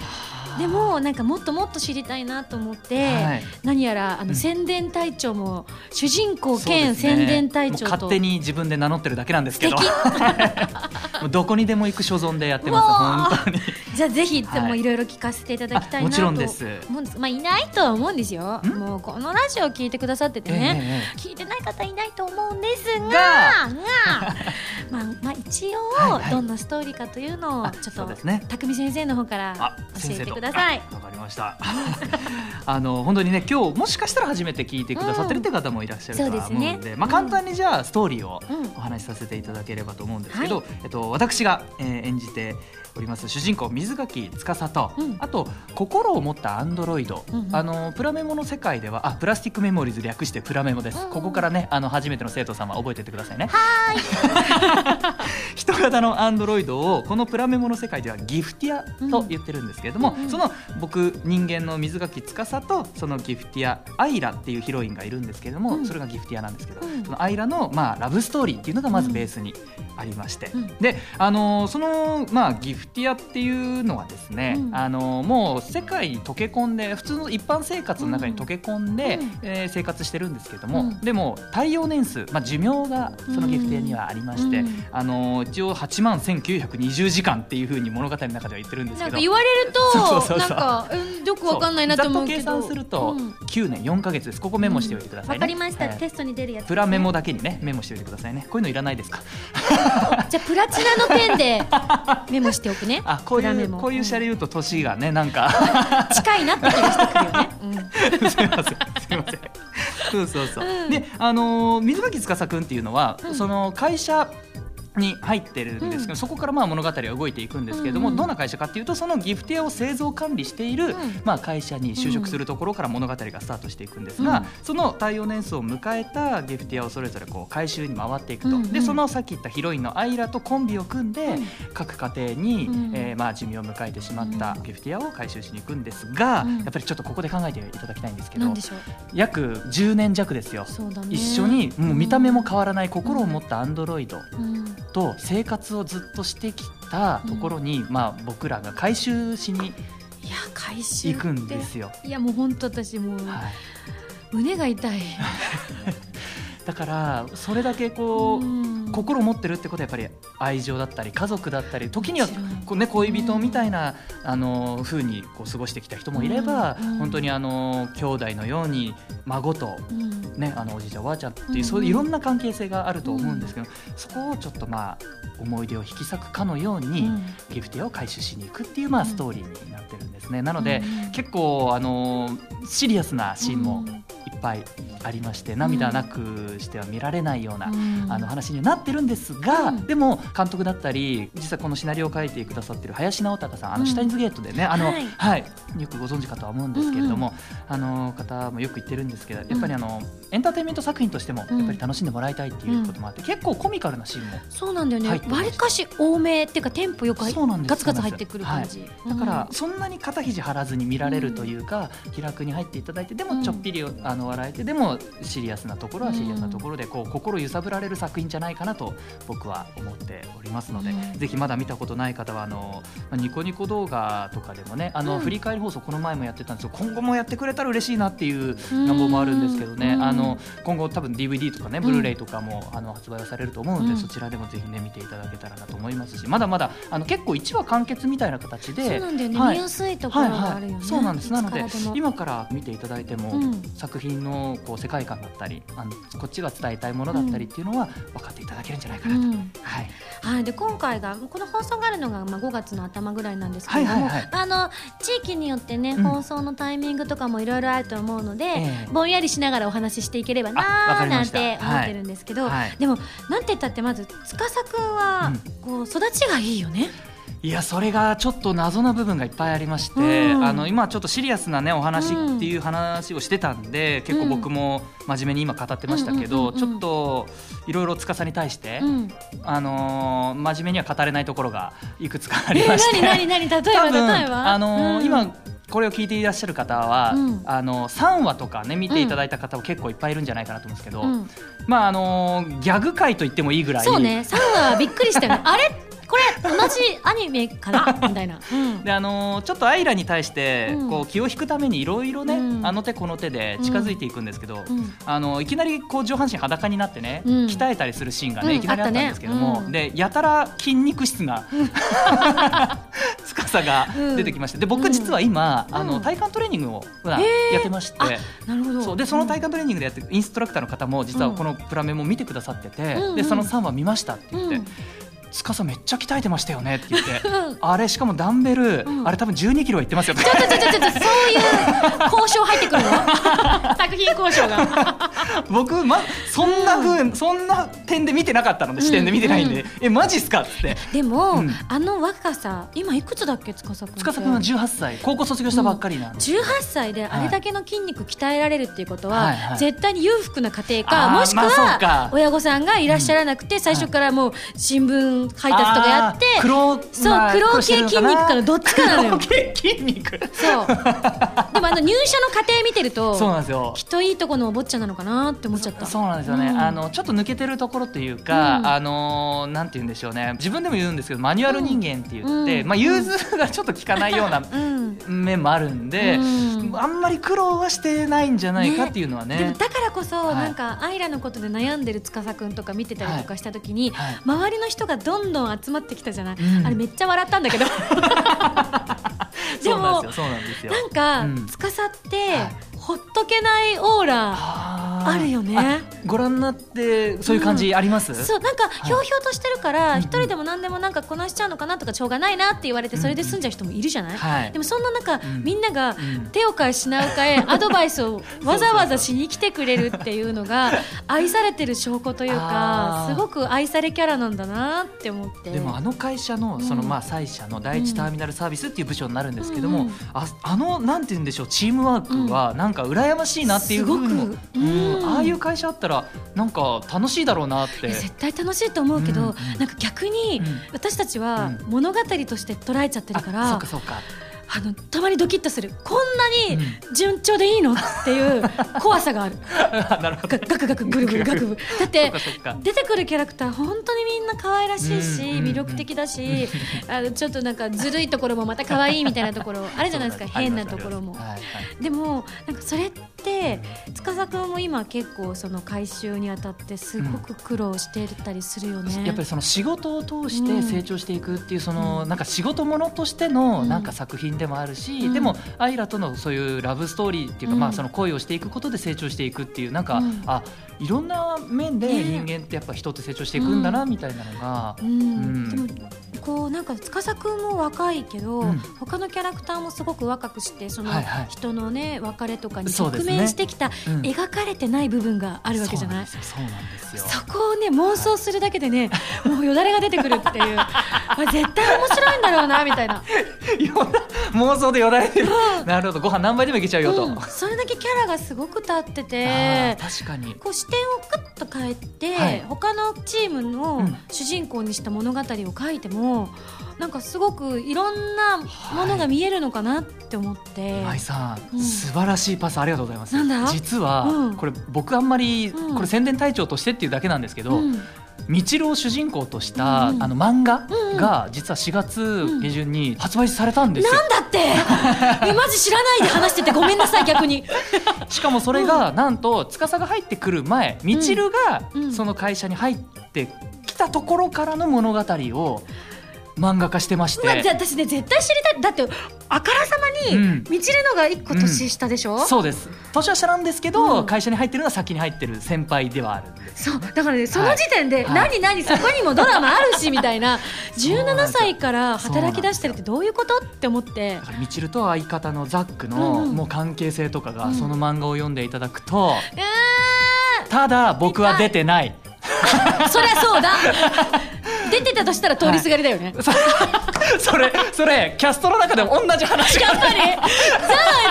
Speaker 2: でもなんかもっともっと知りたいなと思って、
Speaker 3: はい。
Speaker 2: 何やらあの
Speaker 3: うん。
Speaker 2: 宣伝隊長も主人公兼宣伝隊長と。
Speaker 3: もう勝手に自分で名乗ってるだけなんですけど。どこにでも行く所存でやってます本当に。
Speaker 2: じゃあぜひ
Speaker 3: はい
Speaker 2: もうい。ろいろ聞かせていただきたいなと。
Speaker 3: ちろんです。
Speaker 2: 思うんですまあいないとは思うんですよ。
Speaker 3: ん？
Speaker 2: もうこのラジオを聞いてくださっててね、
Speaker 3: ええ。
Speaker 2: 聞いてない方いないと思うんですが
Speaker 3: が。
Speaker 2: が。まあ、まあ一応
Speaker 3: はいはい。
Speaker 2: どんなストーリーかというのを
Speaker 3: あ
Speaker 2: ちょっと
Speaker 3: そうですね。
Speaker 2: 匠先生の方から
Speaker 3: あ
Speaker 2: 教えてください。
Speaker 3: わかりまました。あの本当にね今日もしかしたら初めて聞いてくださってるって方もいらっしゃるとは思うので、まあ簡単にじゃあストーリーを
Speaker 2: うん。
Speaker 3: お話しさせていただければと思うんですけど、
Speaker 2: は
Speaker 3: えっと私が、えー演じております主人公水垣司と、
Speaker 2: うん。
Speaker 3: あと心を持ったアンドロイド、あのプラメモの世界ではあプラスティックメモリーズ略してプラメモです、ここからねあの初めての生徒さんは覚えててくださいね。人型のアンドロイドをこのプラメモの世界ではギフティアと言ってるんですけれども、その僕人間の水垣司とそのギフティアアイラっていうヒロインがいるんですけれども、
Speaker 2: うん。
Speaker 3: それがギフティアなんですけど、
Speaker 2: うん。
Speaker 3: そのアイラの、まあ、ラブストーリーっていうのがまずベースにありまして、
Speaker 2: うん。
Speaker 3: で、あのーその、まあ、ギフティアっていうのはですね、
Speaker 2: うん。
Speaker 3: あのーもう世界に溶け込んで普通の一般生活の中に溶け込んで、
Speaker 2: うん。
Speaker 3: えー生活してるんですけれども、
Speaker 2: うん。
Speaker 3: でも耐用年数、まあ、寿命がそのギフティアにはありまして、
Speaker 2: うん。
Speaker 3: あのー一応8万1920時間っていうふうに物語の中では言ってるんですけど。
Speaker 2: なんか言われる
Speaker 3: そうそう
Speaker 2: と
Speaker 3: そう。
Speaker 2: なんかうんよくわかんないなと思うけど。
Speaker 3: ざっと計算すると
Speaker 2: うん。
Speaker 3: 9年4か月です。ここメモしておいてくださいね、
Speaker 2: わかりました、
Speaker 3: はい
Speaker 2: テストに出るやつ、
Speaker 3: プラメモだけにねメモしておいてくださいね。こういうのいらないですか？
Speaker 2: じゃあプラチナのペンで メモしておくね。
Speaker 3: あこういう
Speaker 2: プラメモ。
Speaker 3: こういうシャレ言うと年がねなんか。
Speaker 2: う ん近いなって気がしてくるよね、うん。
Speaker 3: すみません、すみません。そうそうそう。
Speaker 2: うん。
Speaker 3: で、あのー水垣司君っていうのは、
Speaker 2: うん。
Speaker 3: その会社。に入ってるんですけど、
Speaker 2: うん。
Speaker 3: そこからまあ物語は動いていくんですけれども、
Speaker 2: うんうん。
Speaker 3: どんな会社かっていうとそのギフティアを製造管理している、
Speaker 2: うん。
Speaker 3: まあ、会社に就職するところから物語がスタートしていくんですが、
Speaker 2: うん。
Speaker 3: その耐用年数を迎えたギフティアをそれぞれこう回収に回っていくと、でそのさっき言ったヒロインのアイラとコンビを組んで、
Speaker 2: うん
Speaker 3: 各家庭に、
Speaker 2: うん
Speaker 3: えーまあ、寿命を迎えてしまったギフティアを回収しに行くんですが、
Speaker 2: うん。
Speaker 3: やっぱりちょっとここで考えていただきたいんですけど約10年弱ですよ、一緒にもう見た目も変わらない心を持ったアンドロイド。
Speaker 2: うん
Speaker 3: と生活をずっとしてきたところに、まあ、僕らが回収しに
Speaker 2: いや回収
Speaker 3: 行くんですよ。
Speaker 2: いやもう本当私もう
Speaker 3: はい。
Speaker 2: 胸が痛い。
Speaker 3: だからそれだけこう、
Speaker 2: うん
Speaker 3: 心を持ってるってことはやっぱり愛情だったり家族だったり時にはこう、ね、恋人みたいな、あの風にこう過ごしてきた人もいれば、
Speaker 2: うん。
Speaker 3: 本当にあの兄弟のように孫と
Speaker 2: うん。
Speaker 3: ね、あのおじいちゃんおばあちゃんっていう、
Speaker 2: うん。
Speaker 3: そういういろんな関係性があると思うんですけど、そこをちょっとまあ思い出を引き裂くかのように、
Speaker 2: うん。
Speaker 3: ギフティアを回収しに行くっていうまあストーリーになってるんですね。なので、
Speaker 2: うん。
Speaker 3: 結構あのシリアスなシーンも
Speaker 2: うん
Speaker 3: いっぱいありまして、涙なくしては見られないような、
Speaker 2: うん。
Speaker 3: あの話にはなってるんですが、
Speaker 2: うん。
Speaker 3: でも監督だったり実はこのシナリオを書いてくださってる林直孝さんあの
Speaker 2: うん。
Speaker 3: シュタインズゲートでね、あの
Speaker 2: はい。
Speaker 3: はい、よくご存知かとは思うんですけれども、あの方もよく言ってるんですけどやっぱりあの、エンターテインメント作品としてもやっぱり楽しんでもらいたいっていうこともあって、結構コミカルなシーンも
Speaker 2: そうなんだよね。わりかし多めっていうかテンポよく入っ
Speaker 3: そうなんです
Speaker 2: ガツガツ入ってくる感じ、
Speaker 3: だからそんなに肩肘張らずに見られるというか、気楽に入っていただいてで
Speaker 2: うん。
Speaker 3: もちょっぴりあの笑えてでもシリアスなところはシリアスなところでこう心揺さぶられる作品じゃないかなと僕は思っておりますので、
Speaker 2: うん。
Speaker 3: ぜひまだ見たことない方はあのまあニコニコ動画とかでもねあの、
Speaker 2: うん。
Speaker 3: 振り返り放送この前もやってたんですよ。今後もやってくれたら嬉しいなっていう願望もあるんですけどね、
Speaker 2: うん。
Speaker 3: あの今後多分 DVD とかね、
Speaker 2: ん。
Speaker 3: ブルーレイとかもあの発売はされると思うので、
Speaker 2: うん。
Speaker 3: そちらでもぜひね見ていただけたらなと思いますしまだまだあの結構1話完結みたいな形で
Speaker 2: そうなんだよね、
Speaker 3: はい。
Speaker 2: 見やすいところがあるよね、
Speaker 3: そうなんです。なので今から見ていただいても、
Speaker 2: うん。
Speaker 3: 作品のこう世界観だったりあのこっちが伝えたいものだったりっていうのは分かっていただけるんじゃないかなと、
Speaker 2: うん。
Speaker 3: はい、
Speaker 2: はい、で今回がこの放送があるのが、まあ、5月の頭ぐらいなんですけれども、
Speaker 3: はいはいはい。
Speaker 2: あの地域によってね、
Speaker 3: うん。
Speaker 2: 放送のタイミングとかもいろいろあると思うので、
Speaker 3: ええ。
Speaker 2: ぼんやりしながらお話ししていければなーなんて思ってるんですけど、
Speaker 3: はい。
Speaker 2: でもなんて言ったってまず司くん。は、こう育ちがいいよね。
Speaker 3: いやそれがちょっと謎な部分がいっぱいありまして、
Speaker 2: うん。
Speaker 3: あの今ちょっとシリアスなねお話っていう話をしてたんで、結構僕も真面目に今語ってましたけど、
Speaker 2: うんうんうんうん
Speaker 3: ちょっといろいろ司に対して、
Speaker 2: うん、
Speaker 3: あのー真面目には語れないところがいくつかありまして。
Speaker 2: え何何何例えば例えば、
Speaker 3: あのー
Speaker 2: うん。
Speaker 3: 今これを聞いていらっしゃる方は、
Speaker 2: うん。
Speaker 3: あの3話とかね見ていただいた方も結構いっぱいいるんじゃないかなと思うんですけど、
Speaker 2: うん。
Speaker 3: まああのーギャグ界と言ってもいいぐらい。
Speaker 2: そうね3話はびっくりしたよね。あれ？これ同じアニメかな？みたいな、うん。
Speaker 3: であのーちょっとアイラに対して、
Speaker 2: うん。
Speaker 3: こう気を引くためにいろいろね、
Speaker 2: うん。
Speaker 3: あの手この手で近づいていくんですけど、
Speaker 2: うん。
Speaker 3: あのいきなりこう上半身裸になってね、
Speaker 2: うん。
Speaker 3: 鍛えたりするシーンがね、
Speaker 2: うん。
Speaker 3: いきなりあったんですけども、
Speaker 2: ね。うん。
Speaker 3: でやたら筋肉質な 司が出てきましてで僕実は今、
Speaker 2: うん。
Speaker 3: あの
Speaker 2: うん。
Speaker 3: 体幹トレーニングを普段やってまして。
Speaker 2: あなるほど。
Speaker 3: そう。でその体幹トレーニングでやってるインストラクターの方も実は
Speaker 2: うん
Speaker 3: このプラメも見てくださってて、でその3話見ましたって言って、
Speaker 2: うん
Speaker 3: 司めっちゃ鍛えてましたよねって言って。
Speaker 2: うん
Speaker 3: あれしかもダンベル、
Speaker 2: うん。
Speaker 3: あれ多分12キロはいってますよ
Speaker 2: ちょちょちょちょそういう交渉入ってくるの？作品交渉が。
Speaker 3: 僕まそんな風、ん、そんな点で見てなかったので視点で見てないんで、
Speaker 2: う
Speaker 3: えマジっすかって。
Speaker 2: でも、
Speaker 3: うん。
Speaker 2: あの若さ今いくつだっけ司君
Speaker 3: 司君は18歳。高校卒業したばっかりなんで、
Speaker 2: 18歳であれだけの筋肉鍛えられるっていうことは、
Speaker 3: はい。はい。
Speaker 2: 絶対に裕福な家庭かもしくは親御さんがいらっしゃらなくて、最初からもう新聞配達とかやって
Speaker 3: 黒
Speaker 2: そう、
Speaker 3: まあ
Speaker 2: 苦労系筋肉からどっちかなのよ。
Speaker 3: 黒系筋肉。
Speaker 2: そう。でもあの入社の過程見てると
Speaker 3: そうなんですよ。
Speaker 2: きっといいとこのお坊ちゃんなのかなって思っちゃった。
Speaker 3: そうなんですよね、
Speaker 2: うん。
Speaker 3: あのちょっと抜けてるところというか、
Speaker 2: うん。
Speaker 3: あのなんて言うんでしょうね。自分でも言うんですけどマニュアル人間って言って、
Speaker 2: うん。
Speaker 3: まあ、融通がちょっと効かないような
Speaker 2: うん。
Speaker 3: 面もあるんで、
Speaker 2: うん。
Speaker 3: あんまり苦労はしてないんじゃないかっていうのはね。
Speaker 2: でもだからこそ、
Speaker 3: はい。
Speaker 2: なんかアイラのことで悩んでる司くんとか見てたりとかした時に、
Speaker 3: はい。
Speaker 2: 周りの人がどんどん集まってきたじゃない、
Speaker 3: うん。
Speaker 2: あれめっちゃ笑ったんだけど。でも
Speaker 3: なん
Speaker 2: か、
Speaker 3: うん。
Speaker 2: 司って、
Speaker 3: はい。
Speaker 2: ほっとけないオーラ
Speaker 3: あ
Speaker 2: るよね。
Speaker 3: あご覧になってそういう感じあります、
Speaker 2: そうなんか
Speaker 3: い。
Speaker 2: ひょうひょうとしてるから
Speaker 3: うん
Speaker 2: 一、人でも何でもなんかこなしちゃうのかなとかしょうがないなって言われてそれで済んじゃう人もいるじゃない、
Speaker 3: はい。
Speaker 2: でもそんな中、
Speaker 3: ん。
Speaker 2: みんなが
Speaker 3: ん。
Speaker 2: 手を変え品を変えアドバイスをわざわざしに来てくれるっていうのが愛されてる証拠というかすごく愛されキャラなんだなって思って。
Speaker 3: でもあの会社のその
Speaker 2: うん
Speaker 3: まあ際社の第一ターミナルサービスっていう部署になるんですけども、
Speaker 2: うん。うん
Speaker 3: ああのなんて言うんでしょうチームワークはなんか羨ましいなっていうふうにも、うんああいう会社あったらなんか楽しいだろうなって。
Speaker 2: 絶対楽しいと思うけど、
Speaker 3: うんうん
Speaker 2: なんか逆に
Speaker 3: うん。
Speaker 2: 私たちは
Speaker 3: うん。
Speaker 2: 物語として捉えちゃってるか
Speaker 3: あ
Speaker 2: ら、
Speaker 3: そうかそうか。
Speaker 2: あのたまにドキッとする。こんなに順調でいいのっていう 怖さがある。
Speaker 3: なるほど。
Speaker 2: ガガクガクブルブルガクだっ
Speaker 3: そ
Speaker 2: て出てくるキャラクター本当にみんな可愛らしいし、
Speaker 3: うんうん
Speaker 2: 魅力的だし、あのちょっとなんかずるいところもまた可愛いみたいなところあるじゃないですか。変なところも。
Speaker 3: はいはい。
Speaker 2: でもなんかそれって司君も今結構その回収にあたってすごく苦労してたりするよね、
Speaker 3: やっぱりその仕事を通して成長していくっていうそのなんか仕事ものとしてのなんか作品でもあるし、
Speaker 2: うん。
Speaker 3: でもアイラとのそういうラブストーリーっていうか、
Speaker 2: うん。
Speaker 3: まあその恋をしていくことで成長していくっていうなんか、
Speaker 2: うん。
Speaker 3: あいろんな面で
Speaker 2: ね。
Speaker 3: 人間ってやっぱ人って成長していくんだなみたいなのが、
Speaker 2: うんこうなんか司君も若いけど、
Speaker 3: うん。
Speaker 2: 他のキャラクターもすごく若くしてその
Speaker 3: はいはい。
Speaker 2: 人のね別れとかに直面してきた、
Speaker 3: うん。
Speaker 2: 描かれてない部分があるわけじゃない？
Speaker 3: そ
Speaker 2: こをね妄想するだけでね、もうよだれが出てくるっていう。あ絶対面白いんだろうなみたいな、
Speaker 3: 妄想でよだれてる、なるほど。ご飯何杯でもいけちゃうよと、
Speaker 2: うん、それだけキャラがすごく立って
Speaker 3: あ
Speaker 2: て
Speaker 3: ー確かに。
Speaker 2: こう視点をクッと変えて、
Speaker 3: はい。
Speaker 2: 他のチームの
Speaker 3: うん。
Speaker 2: 主人公にした物語を書いても、なんかすごくいろんなものが見えるのかなって思って、
Speaker 3: 舞さん、
Speaker 2: うん。
Speaker 3: 素晴らしいパスありがとうございます。
Speaker 2: なんだ？
Speaker 3: 実は、
Speaker 2: うん。
Speaker 3: これ僕あんまり、
Speaker 2: うん。
Speaker 3: これ宣伝隊長としてっていうだけなんですけど、
Speaker 2: うん。
Speaker 3: みちるを主人公とした、
Speaker 2: うん
Speaker 3: あの漫画
Speaker 2: うん
Speaker 3: が実は4月下旬に発売されたんですよ、
Speaker 2: なんだって！えマジ知らないで話しててごめんなさい逆に。
Speaker 3: しかもそれが、なんと司が入ってくる前みちるが
Speaker 2: うん。
Speaker 3: その会社に入ってきたところからの物語を漫画化してまして、
Speaker 2: まあ、私ね絶対知りたい。だってあからさまに、
Speaker 3: うん。
Speaker 2: みちるのが一個年下でしょ、
Speaker 3: そうです。年は下なんですけど、
Speaker 2: うん。
Speaker 3: 会社に入ってるのは先に入ってる先輩ではある
Speaker 2: そう。だからねその時点で、
Speaker 3: はい。
Speaker 2: 何何そこにもドラマあるしみたいな17
Speaker 3: そうなんですよ。
Speaker 2: 歳から働き出してるってどういうことって思って。
Speaker 3: みちると相方のザックの、
Speaker 2: うん。
Speaker 3: もう関係性とかが、
Speaker 2: うん。
Speaker 3: その漫画を読んでいただくと
Speaker 2: え
Speaker 3: ただ僕は出てない。
Speaker 2: ー、そりゃそうだ 出てたとしたら通りすがりだよね、
Speaker 3: それそれキャストの中でも同じ話が。
Speaker 2: やっぱり。じゃな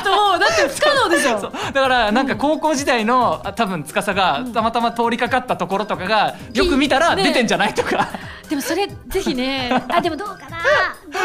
Speaker 2: いとだって不可能でしょ。
Speaker 3: だからなんか高校時代のあ多分司がたまたま通りかかったところとかがよく見たら
Speaker 2: ね
Speaker 3: 出てんじゃないとか、
Speaker 2: でもそれぜひね。あでもどうかな？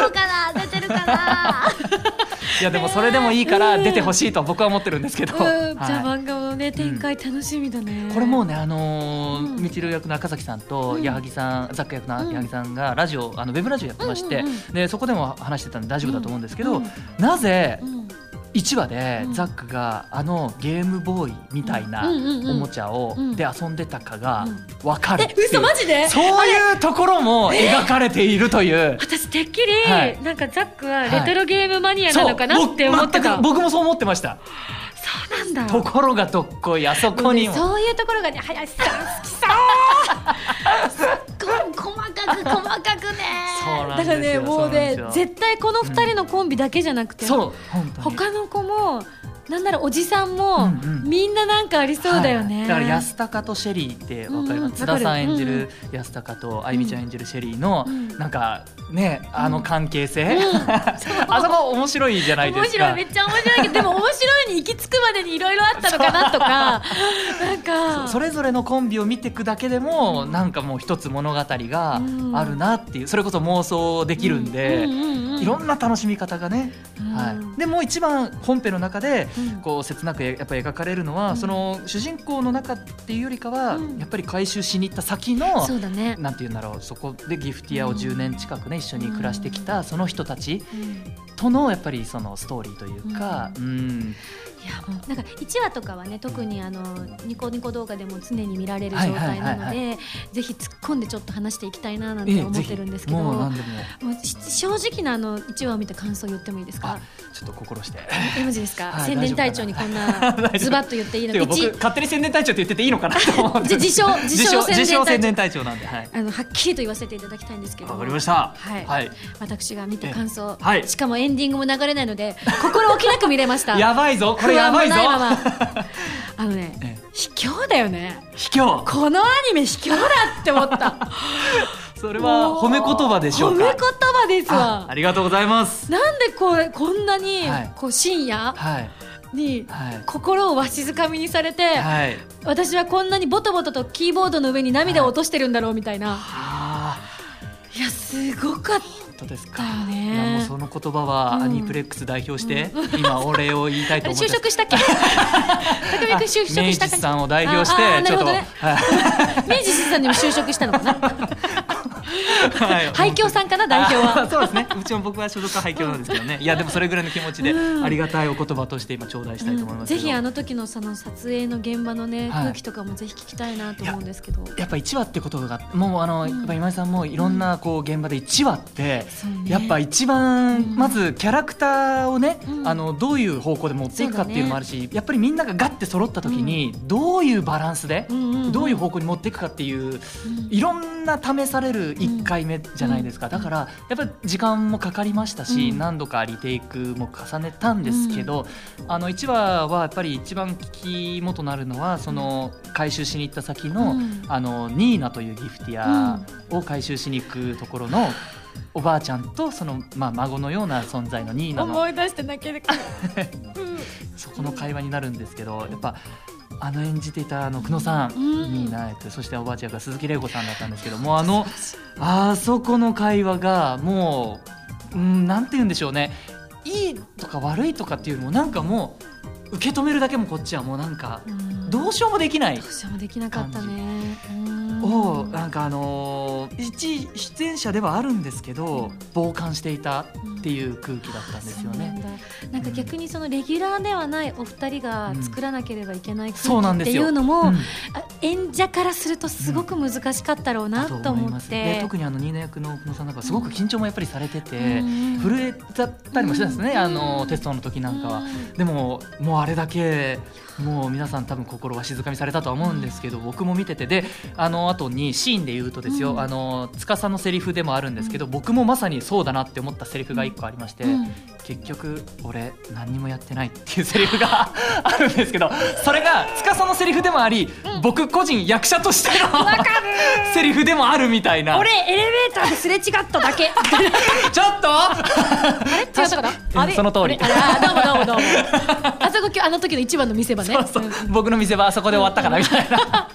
Speaker 2: どうかな？出てるかな？い
Speaker 3: やでもそれでもいいから出てほしいと僕は思ってるんですけど、
Speaker 2: じゃあ漫画のね展開楽しみだね、
Speaker 3: これもうね、あのー
Speaker 2: うん。
Speaker 3: みちる役の赤崎さんと
Speaker 2: うん。
Speaker 3: 矢作さん、ザック役の
Speaker 2: うん。
Speaker 3: 矢作さんがラジオあのウェブラジオやってまして、
Speaker 2: うんうんうん。
Speaker 3: でそこでも話してたんで大丈夫だと思うんですけど、
Speaker 2: うん。
Speaker 3: なぜ
Speaker 2: うん。
Speaker 3: 1話で
Speaker 2: うん。
Speaker 3: ザックがあのゲームボーイみたいなおもちゃを
Speaker 2: うん。
Speaker 3: で遊んでたかが
Speaker 2: うん。
Speaker 3: 分かるっていう。
Speaker 2: え嘘マジで？
Speaker 3: そういうところも描かれているという。
Speaker 2: 私てっきり、
Speaker 3: はい。
Speaker 2: なんかザックはレトロゲームマニアなのかなって思ってた、
Speaker 3: 僕もそう思ってました。
Speaker 2: そうなんだ。
Speaker 3: ところがどっこいあそこにも。
Speaker 2: そういうところがね林さん好きそうすっごい細く細かくね。
Speaker 3: そうなんですよ。
Speaker 2: だからねもうね絶対この二人のコンビだけじゃなくて、
Speaker 3: そう。本当に
Speaker 2: 他の子もなんならおじさんも、みんななんかありそうだよね、
Speaker 3: はい。だから安高とシェリーってわかります、
Speaker 2: うんうん
Speaker 3: 津田さん演じる安高とあゆみちゃん演じるシェリーの、
Speaker 2: うん。
Speaker 3: なんかねあの関係性、
Speaker 2: うん。
Speaker 3: あそこ面白いじゃないで
Speaker 2: 面
Speaker 3: すか。
Speaker 2: 白いめっちゃ面白いけど でも面白いに行き着くまでにいろいろあったのかなとか。なんか。
Speaker 3: それぞれのコンビを見ていくだけでもなんかもう一つ物語があるなっていうそれこそ妄想できるんで、いろんな楽しみ方がね、
Speaker 2: うん。
Speaker 3: はい、でもう一番本編の中で
Speaker 2: うん
Speaker 3: こう切なくやっぱり描かれるのは、
Speaker 2: うん。
Speaker 3: その主人公の中っていうよりかは、
Speaker 2: うん。
Speaker 3: やっぱり回収しに行った先の
Speaker 2: そうだね、
Speaker 3: なんていうんだろうそこでギフティアを10年近くね一緒に暮らしてきたその人たち
Speaker 2: うん。
Speaker 3: とのやっぱりそのストーリーというか、うん
Speaker 2: もうなんか1話とかはね特にあのニコニコ動画でも常に見られる状態なのでぜひ突っ込んでちょっと話していきたいななん
Speaker 3: ええ
Speaker 2: て思ってるんですけど、
Speaker 3: もうも。
Speaker 2: 正直なあの1話を見た感想言ってもいいですか？
Speaker 3: あちょっと心して。
Speaker 2: えマジですか、
Speaker 3: はい
Speaker 2: 宣伝隊長にこんなズバッと言っていいの
Speaker 3: てか 僕
Speaker 2: 一
Speaker 3: 勝手に宣伝隊長って言ってていいのかなと思って
Speaker 2: じ自称自称宣伝隊長。
Speaker 3: 自称宣伝隊長なんではい。
Speaker 2: あのはっきりと言わせていただきたいんですけど
Speaker 3: わかりました。
Speaker 2: はい。
Speaker 3: はい。
Speaker 2: 私が見た感想、
Speaker 3: はい。
Speaker 2: しかもエンディングも流れないので心置きなく見れました。
Speaker 3: やばいぞ。これ
Speaker 2: 不安もないまま あのね
Speaker 3: え
Speaker 2: 卑怯だよね。
Speaker 3: 卑怯
Speaker 2: このアニメ卑怯だって思った。
Speaker 3: それは褒め言葉でしょうか。
Speaker 2: 褒め言葉です
Speaker 3: あ
Speaker 2: わ。
Speaker 3: ありがとうございます。
Speaker 2: なんでこれこんなに、
Speaker 3: はい。
Speaker 2: こう深夜
Speaker 3: はい。
Speaker 2: に
Speaker 3: はい。
Speaker 2: 心をわしづかみにされて、
Speaker 3: はい。
Speaker 2: 私はこんなにボトボトとキーボードの上に涙を落としてるんだろうみたいな、
Speaker 3: ああ
Speaker 2: い、やすごかっ
Speaker 3: 本当ですか？いやもうその言葉は
Speaker 2: うん。
Speaker 3: アニプレックス代表して今お礼を言いたいと思います
Speaker 2: 就職したっけ？匠君就職した
Speaker 3: さんを代表してちょっと
Speaker 2: 明治さんにも就職したのかな？
Speaker 3: はい
Speaker 2: 廃墟さんかな代表は
Speaker 3: あ そうですね。うちも僕は所属は廃墟なんですけどね。いやでもそれぐらいの気持ちで
Speaker 2: うん。
Speaker 3: ありがたいお言葉として今頂戴したいと思います
Speaker 2: ぜひあの時のその撮影の現場のね、
Speaker 3: はい
Speaker 2: 空気とかもぜひ聞きたいなと思うんですけど。
Speaker 3: やっぱ1話ってことがもうあの、
Speaker 2: ん。
Speaker 3: やっぱ今井さんもいろんなこう現場で1話って、やっぱ一番、
Speaker 2: うん。
Speaker 3: まずキャラクターをね、
Speaker 2: うん。
Speaker 3: あのどういう方向で持っていくかっていうのもあるし、やっぱりみんながガッて揃った時に、どういうバランスで、どういう方向に持っていくかっていう、
Speaker 2: うん。
Speaker 3: いろんな試される1回目じゃないですか、だからやっぱり時間もかかりましたし、
Speaker 2: うん。
Speaker 3: 何度かリテイクも重ねたんですけど、あの1話はやっぱり一番肝となるのはその回収しに行った先の,、
Speaker 2: うん。
Speaker 3: あのニーナというギフティアを回収しに行くところのおばあちゃんとその、まあ、孫のような存在のニーナの
Speaker 2: 思い出して泣ける。
Speaker 3: そこの会話になるんですけどやっぱあの演じていたあの久野さん
Speaker 2: うん。
Speaker 3: にな役そしておばあちゃんが鈴木玲子さんだったんですけどもあのあそこの会話がもう、うん、なんて言うんでしょうね。いいとか悪いとかっていうよりもなんかもう受け止めるだけもこっちはもうなんかどうしようもできない
Speaker 2: どうしようもできなかったね。
Speaker 3: をなんかあのー一出演者ではあるんですけど傍観していたっていう空気だったんですよね。
Speaker 2: そうなんだ。なんか逆にそのレギュラーではないお二人が作らなければいけない
Speaker 3: そうな
Speaker 2: 空気っていうのも、
Speaker 3: うん。
Speaker 2: あ演者からするとすごく難しかったろうな
Speaker 3: だ
Speaker 2: と思って。
Speaker 3: 特にあのニーナ役の久野さんなんかすごく緊張もやっぱりされてて、
Speaker 2: うん。
Speaker 3: 震えちゃったりもしたんですね、
Speaker 2: うん。
Speaker 3: あのテストの時なんかは。でももうあれだけもう皆さん多分心は静かみされたとは思うんですけど、僕も見ててであの後にシーンで言うとですよ、
Speaker 2: うん。
Speaker 3: あの司のセリフでもあるんですけど、僕もまさにそうだなって思ったセリフが一個ありまして、
Speaker 2: うん。
Speaker 3: 結局俺何にもやってないっていうセリフが あるんですけどそれが司のセリフでもあり、僕個人役者としての セリフでもあるみたいな。
Speaker 2: 俺エレベーターですれ違っただけ。
Speaker 3: ちょっと！
Speaker 2: あれ？違ったかな
Speaker 3: その通り。
Speaker 2: あれ？あどうもどうもどうも。あそこ今日あの時の一番の見せ場ね
Speaker 3: そうそう僕の店はあそこで終わったかなみたいな。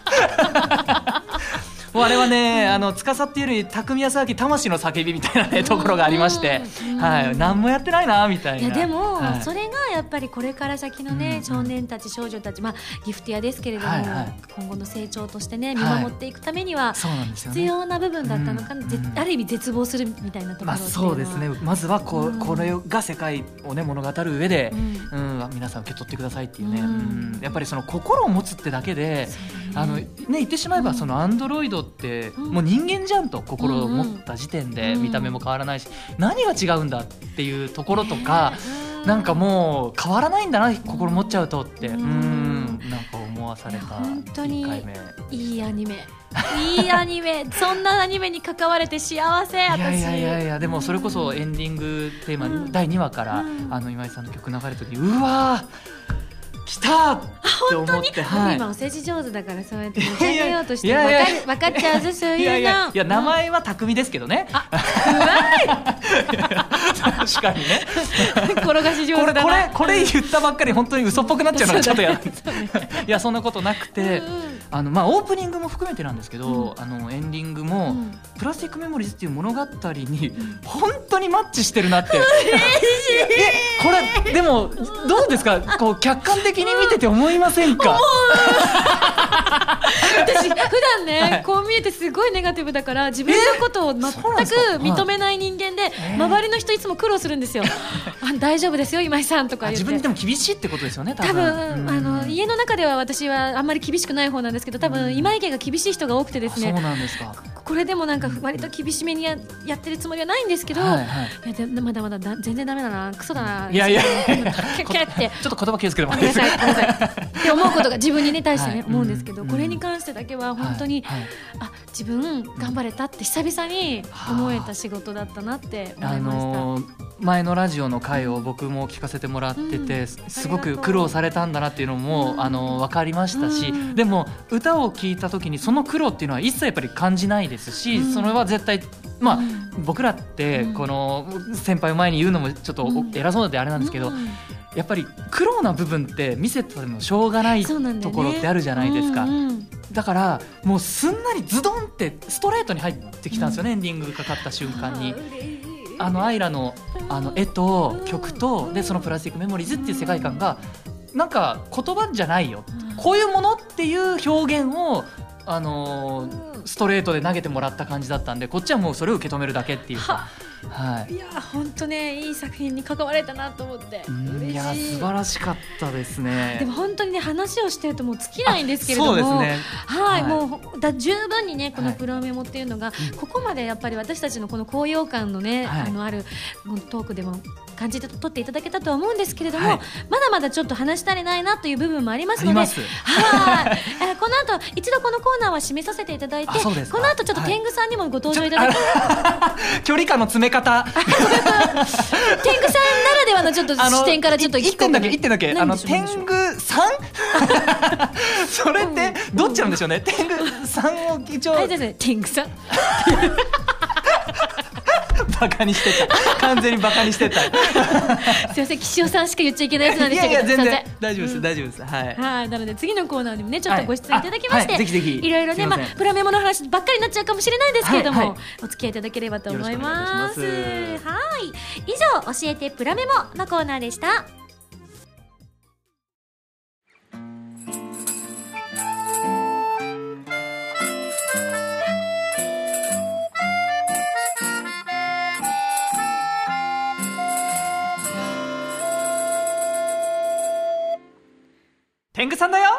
Speaker 3: あれはね、あの司っていうより匠康明魂の叫びみたいなねところがありまして、
Speaker 2: うん。
Speaker 3: はい、何もやってないなみたいな。
Speaker 2: いやでも、
Speaker 3: はい。
Speaker 2: それがやっぱりこれから先のね、
Speaker 3: うん
Speaker 2: 少年たち少女たち、まあ、ギフティアですけれども、
Speaker 3: はいはい。
Speaker 2: 今後の成長としてね見
Speaker 3: はい。
Speaker 2: 守っていくためには。必要な部分だったのかな、ぜ
Speaker 3: うんうん。
Speaker 2: ある意味絶望するみたいなところ
Speaker 3: まあそうですね。まずはこう、
Speaker 2: うん。
Speaker 3: これが世界をね物語る上で、
Speaker 2: う
Speaker 3: うん、皆さん受け取ってくださいっていうね、やっぱりその心を持つってだけで。あのね言ってしまえばそのアンドロイドって
Speaker 2: うん。
Speaker 3: もう人間じゃんと心を持った時点で
Speaker 2: うん
Speaker 3: 見た目も変わらないし何が違うんだっていうところとか
Speaker 2: ね
Speaker 3: なんかもう変わらないんだな心持っちゃうとって。
Speaker 2: う
Speaker 3: うんんなんか思わされた
Speaker 2: 本当に
Speaker 3: 1回目。
Speaker 2: いいアニメ。いいアニメ。そんなアニメに関われて幸せ
Speaker 3: い
Speaker 2: 私
Speaker 3: やいやいやいやでもそれこそエンディングテーマ、
Speaker 2: うん。
Speaker 3: 第2話から、
Speaker 2: うん。
Speaker 3: あの今井さんの曲流れた時うわー来たって思ってはい。
Speaker 2: 今お世辞上手だからそうやって持ち上げようとして分かる分かっちゃうぞそういうの。
Speaker 3: いや名前は匠ですけどね、確かにね。
Speaker 2: 転がし上
Speaker 3: これこ
Speaker 2: 手だな。
Speaker 3: れこれ言ったばっかり本当に嘘っぽくなっちゃうのがちょっとやいやそんなことなくて、あのまあオープニングも含めてなんですけど、
Speaker 2: う
Speaker 3: あのエンディングも、
Speaker 2: うん。
Speaker 3: プラスティックメモリーズっていう物語に本当にマッチしてるなって。えこれでもどうですか？こう客観的に見てて思いませんか？
Speaker 2: 私普段ね、
Speaker 3: はい。
Speaker 2: こう見えてすごいネガティブだから自分のことを全く認めない人間で、
Speaker 3: えー。
Speaker 2: 周りの人いつも苦労するんですよ。あ大丈夫ですよ今井さんとか
Speaker 3: 自分にでも厳しいってことですよね多
Speaker 2: 多
Speaker 3: 分。
Speaker 2: 分、あの家の中では私はあんまり厳しくない方なんですけど多分今井家が厳しい人が多くてです
Speaker 3: そう
Speaker 2: ね
Speaker 3: なんですか。
Speaker 2: これでもなんか割と厳しめにややってるつもりはないんですけど、
Speaker 3: はいはい。
Speaker 2: いやでまだまだだ全然ダメだなクソだない
Speaker 3: やいや。
Speaker 2: キャッキャって。
Speaker 3: ちょっと言葉気をつけても。
Speaker 2: ご
Speaker 3: らっていいですか
Speaker 2: めんなさい。って思うことが自分にね対してね、
Speaker 3: はい。
Speaker 2: 思うんですけど、
Speaker 3: うん。
Speaker 2: これに関してだけは本当に、
Speaker 3: はいはい。
Speaker 2: あ自分頑張れたって久々に思えた仕事だったなって思
Speaker 3: あ
Speaker 2: いました。
Speaker 3: のー前のラジオの回を僕も聞かせてもらってて、
Speaker 2: うん。
Speaker 3: すすごく苦労されたんだなっていうのも、
Speaker 2: うん。
Speaker 3: あのー分かりましたし、
Speaker 2: うん。
Speaker 3: でも歌を聴いた時にその苦労っていうのは一切やっぱり感じないですし、
Speaker 2: うん。
Speaker 3: それは絶対まあ、
Speaker 2: うん。
Speaker 3: 僕らって
Speaker 2: うん。
Speaker 3: この先輩を前に言うのもちょっと偉そうであれなんですけど、
Speaker 2: うん。
Speaker 3: やっぱり苦労な部分って見せてもしょうがないところってあるじゃないですか。だからもうすんなりズドンってストレートに入ってきたんですよね、エンディングかかった瞬間に。あのアイラのあの絵と曲とでその「プラスティックメモリーズ」っていう世界観がなんか言葉じゃないよ。こういうものっていう表現をあのーストレートで投げてもらった感じだったんでこっちはもうそれを受け止めるだけっていうか、はい、
Speaker 2: いや本当ねいい作品に関われたなと思ってい。
Speaker 3: いや素晴らしかったですね。
Speaker 2: でも本当にね話をしてるともう尽きないんですけれども
Speaker 3: そうですね。
Speaker 2: はい、
Speaker 3: はい。
Speaker 2: もうだ十分にねこの
Speaker 3: はい
Speaker 2: プロメモっていうのが、
Speaker 3: うん。
Speaker 2: ここまでやっぱり私たちのこの高揚感のね、
Speaker 3: はい。
Speaker 2: あのあるトークでも感じて取っていただけたとは思うんですけれども、
Speaker 3: はい。
Speaker 2: まだまだちょっと話し足りないなという部分もありますので。はい、えーこの後一度このコーナーは締めさせていただいてこの後ちょっと
Speaker 3: はい。
Speaker 2: 天狗さんにもご登場いただき、
Speaker 3: 距離感の詰め方。
Speaker 2: 天狗さんならではのちょっと視点からちょっと
Speaker 3: い一点だけ一点だけあ
Speaker 2: 何
Speaker 3: の天狗さん？それってどっちなんでしょうね。天狗さんを一応
Speaker 2: 天狗さん
Speaker 3: バカにしてた。完全にバカにしてた。い
Speaker 2: すいません岸尾さんしか言っちゃいけないやつなんでした
Speaker 3: やいや全然
Speaker 2: けどすいません。
Speaker 3: 大丈夫です、
Speaker 2: うん。
Speaker 3: 大丈夫です。はい。
Speaker 2: はい、なので次のコーナーにもねちょっとご出演いただきまして、
Speaker 3: はいあはいぜひぜひ。
Speaker 2: いろいろね
Speaker 3: ま
Speaker 2: あプラメモの話ばっかりになっちゃうかもしれないですけれども、
Speaker 3: はいはい。
Speaker 2: お付き合いいただければと思います。はい、以上教えてプラメモのコーナーでした。
Speaker 3: 天狗さんだよ。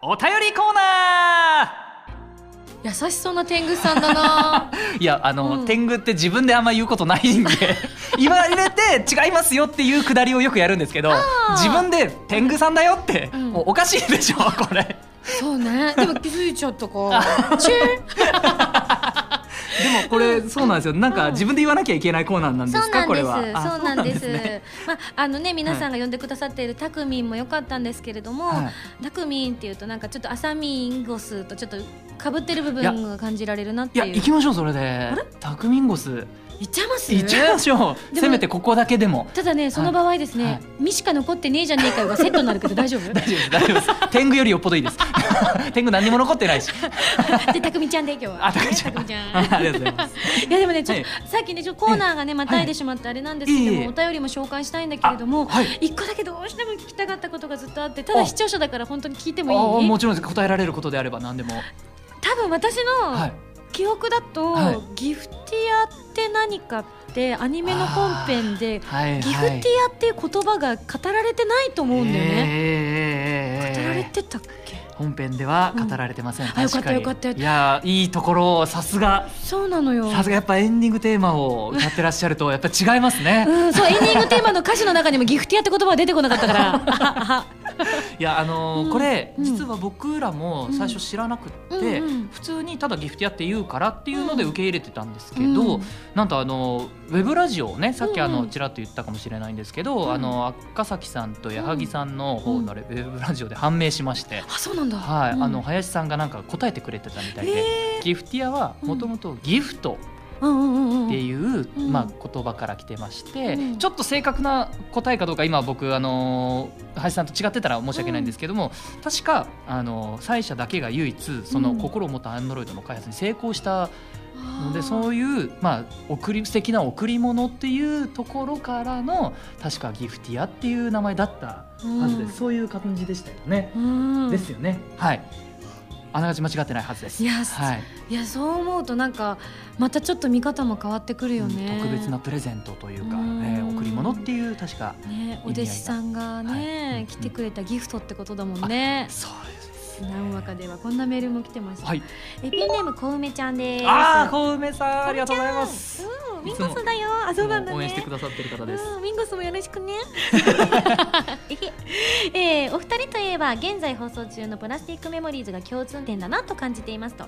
Speaker 3: お便りコーナ
Speaker 2: 優しそうな天狗さんだな。
Speaker 3: ー いやあの、
Speaker 2: うん。
Speaker 3: 天狗って自分であんま言うことないんで 言われて違いますよっていうくだりをよくやるんですけど
Speaker 2: ー。
Speaker 3: 自分で天狗さんだよって、
Speaker 2: うん。
Speaker 3: もうおかしいでしょこれ。
Speaker 2: そうね。でも気づいちゃったか。チュ
Speaker 3: でもこれそうなんですよ。なんか
Speaker 2: うん
Speaker 3: 自分で言わなきゃいけないコーナーなんです
Speaker 2: そうなんです。
Speaker 3: かこれは。あ
Speaker 2: そうなんです。
Speaker 3: ね。
Speaker 2: まああのね皆さんが呼んでくださっているタクミンも良かったんですけれども、
Speaker 3: はい。
Speaker 2: タクミンっていうとなんかちょっとアサミンゴスとちょっと被ってる部分が感じられるなっていう。
Speaker 3: いや行きましょうそれで。
Speaker 2: れ？
Speaker 3: タクミンゴス
Speaker 2: 行っちゃいます？
Speaker 3: 行っちゃいましょう。せめてここだけでも。
Speaker 2: ただねその場合ですね、
Speaker 3: はい。
Speaker 2: 身しか残ってねえじゃねえかよがセットになるけど大丈夫？
Speaker 3: 大丈夫です。大丈夫です。天狗よりよっぽどいいです。天狗何にも残ってないし。
Speaker 2: でたくみちゃんで今日は。
Speaker 3: あたくみちゃん。ありがとうございます。
Speaker 2: いやでもねちょっと、
Speaker 3: は
Speaker 2: さっきねちょコーナーがねまたいでしまってあれなんですけども、
Speaker 3: いえ。いえ。
Speaker 2: お便りも紹介したいんだけれども、
Speaker 3: あはい。
Speaker 2: 一個だけどうしても聞きたかったことがずっとあってただ
Speaker 3: あ。
Speaker 2: 視聴者だから本当に聞いて
Speaker 3: あ
Speaker 2: もいい？
Speaker 3: もちろん答えられることであれば何でも。
Speaker 2: 多分私の
Speaker 3: はい
Speaker 2: 記憶だと、
Speaker 3: はい。
Speaker 2: ギフティアって何かってアニメの本編で
Speaker 3: はい
Speaker 2: ギフティアっていう言葉が語られてないと思うんだよね、
Speaker 3: え
Speaker 2: 語られてたっけ？
Speaker 3: 本編では語られてません、
Speaker 2: んあよかったよかったよ
Speaker 3: いやいいところをさすが。
Speaker 2: そうなのよ。
Speaker 3: さすがやっぱエンディングテーマを歌ってらっしゃるとやっぱ違いますね。
Speaker 2: うん、そうエンディングテーマの歌詞の中にもギフティアって言葉は出てこなかったから
Speaker 3: いやあのー
Speaker 2: うん。
Speaker 3: これ
Speaker 2: うん。
Speaker 3: 実は僕らも最初知らなくって、
Speaker 2: うんうん。
Speaker 3: 普通にただギフティアって言うからっていうので
Speaker 2: うん。
Speaker 3: 受け入れてたんですけど、
Speaker 2: うん。
Speaker 3: なんとあのウェブラジオをねさっきあのちらっと言ったかもしれないんですけど、
Speaker 2: うん。
Speaker 3: あの赤崎さんと矢作さんの方のウェブラジオで判明しまして、
Speaker 2: あそうなんだ。
Speaker 3: はい、
Speaker 2: うん。
Speaker 3: あの林さんがなんか答えてくれてたみたいで、
Speaker 2: へ
Speaker 3: ギフティアはもともとギフト
Speaker 2: ーうんうんうんうん
Speaker 3: っていう、
Speaker 2: うん。
Speaker 3: まあ、言葉から来てまして、
Speaker 2: うん。
Speaker 3: ちょっと正確な答えかどうか今僕、あのー林さんと違ってたら申し訳ないんですけども、確か、あのー、サ社だけが唯一その
Speaker 2: うん。
Speaker 3: 心を持ったアンドロイドの開発に成功したので、そういう、まあ、贈り素敵な贈り物っていうところからの確かギフティアっていう名前だったはずです、
Speaker 2: うん。
Speaker 3: そういう感じでしたよね、
Speaker 2: うん。
Speaker 3: ですよね。はいあながち間違ってないはずです。
Speaker 2: いや
Speaker 3: はい。
Speaker 2: いやそう思うとなんかまたちょっと見方も変わってくるよね、
Speaker 3: 特別なプレゼントというか、
Speaker 2: うん。
Speaker 3: えー贈り物っていう確か
Speaker 2: ねお弟子さんがね、
Speaker 3: はい。
Speaker 2: 来てくれたギフトってことだもんね。
Speaker 3: そうです
Speaker 2: 何話かではこんなメールも来てました、
Speaker 3: はい。
Speaker 1: えペンネームこうめちゃんです。
Speaker 3: ああ、小梅さん、ありがとうございます。
Speaker 1: うんミンゴスだよ。あそうなんだね。
Speaker 3: 応援してくださってる方です。
Speaker 1: うんミンゴスもよろしくね。えーお二人といえば現在放送中のプラスティックメモリーズが共通点だなと感じていますと。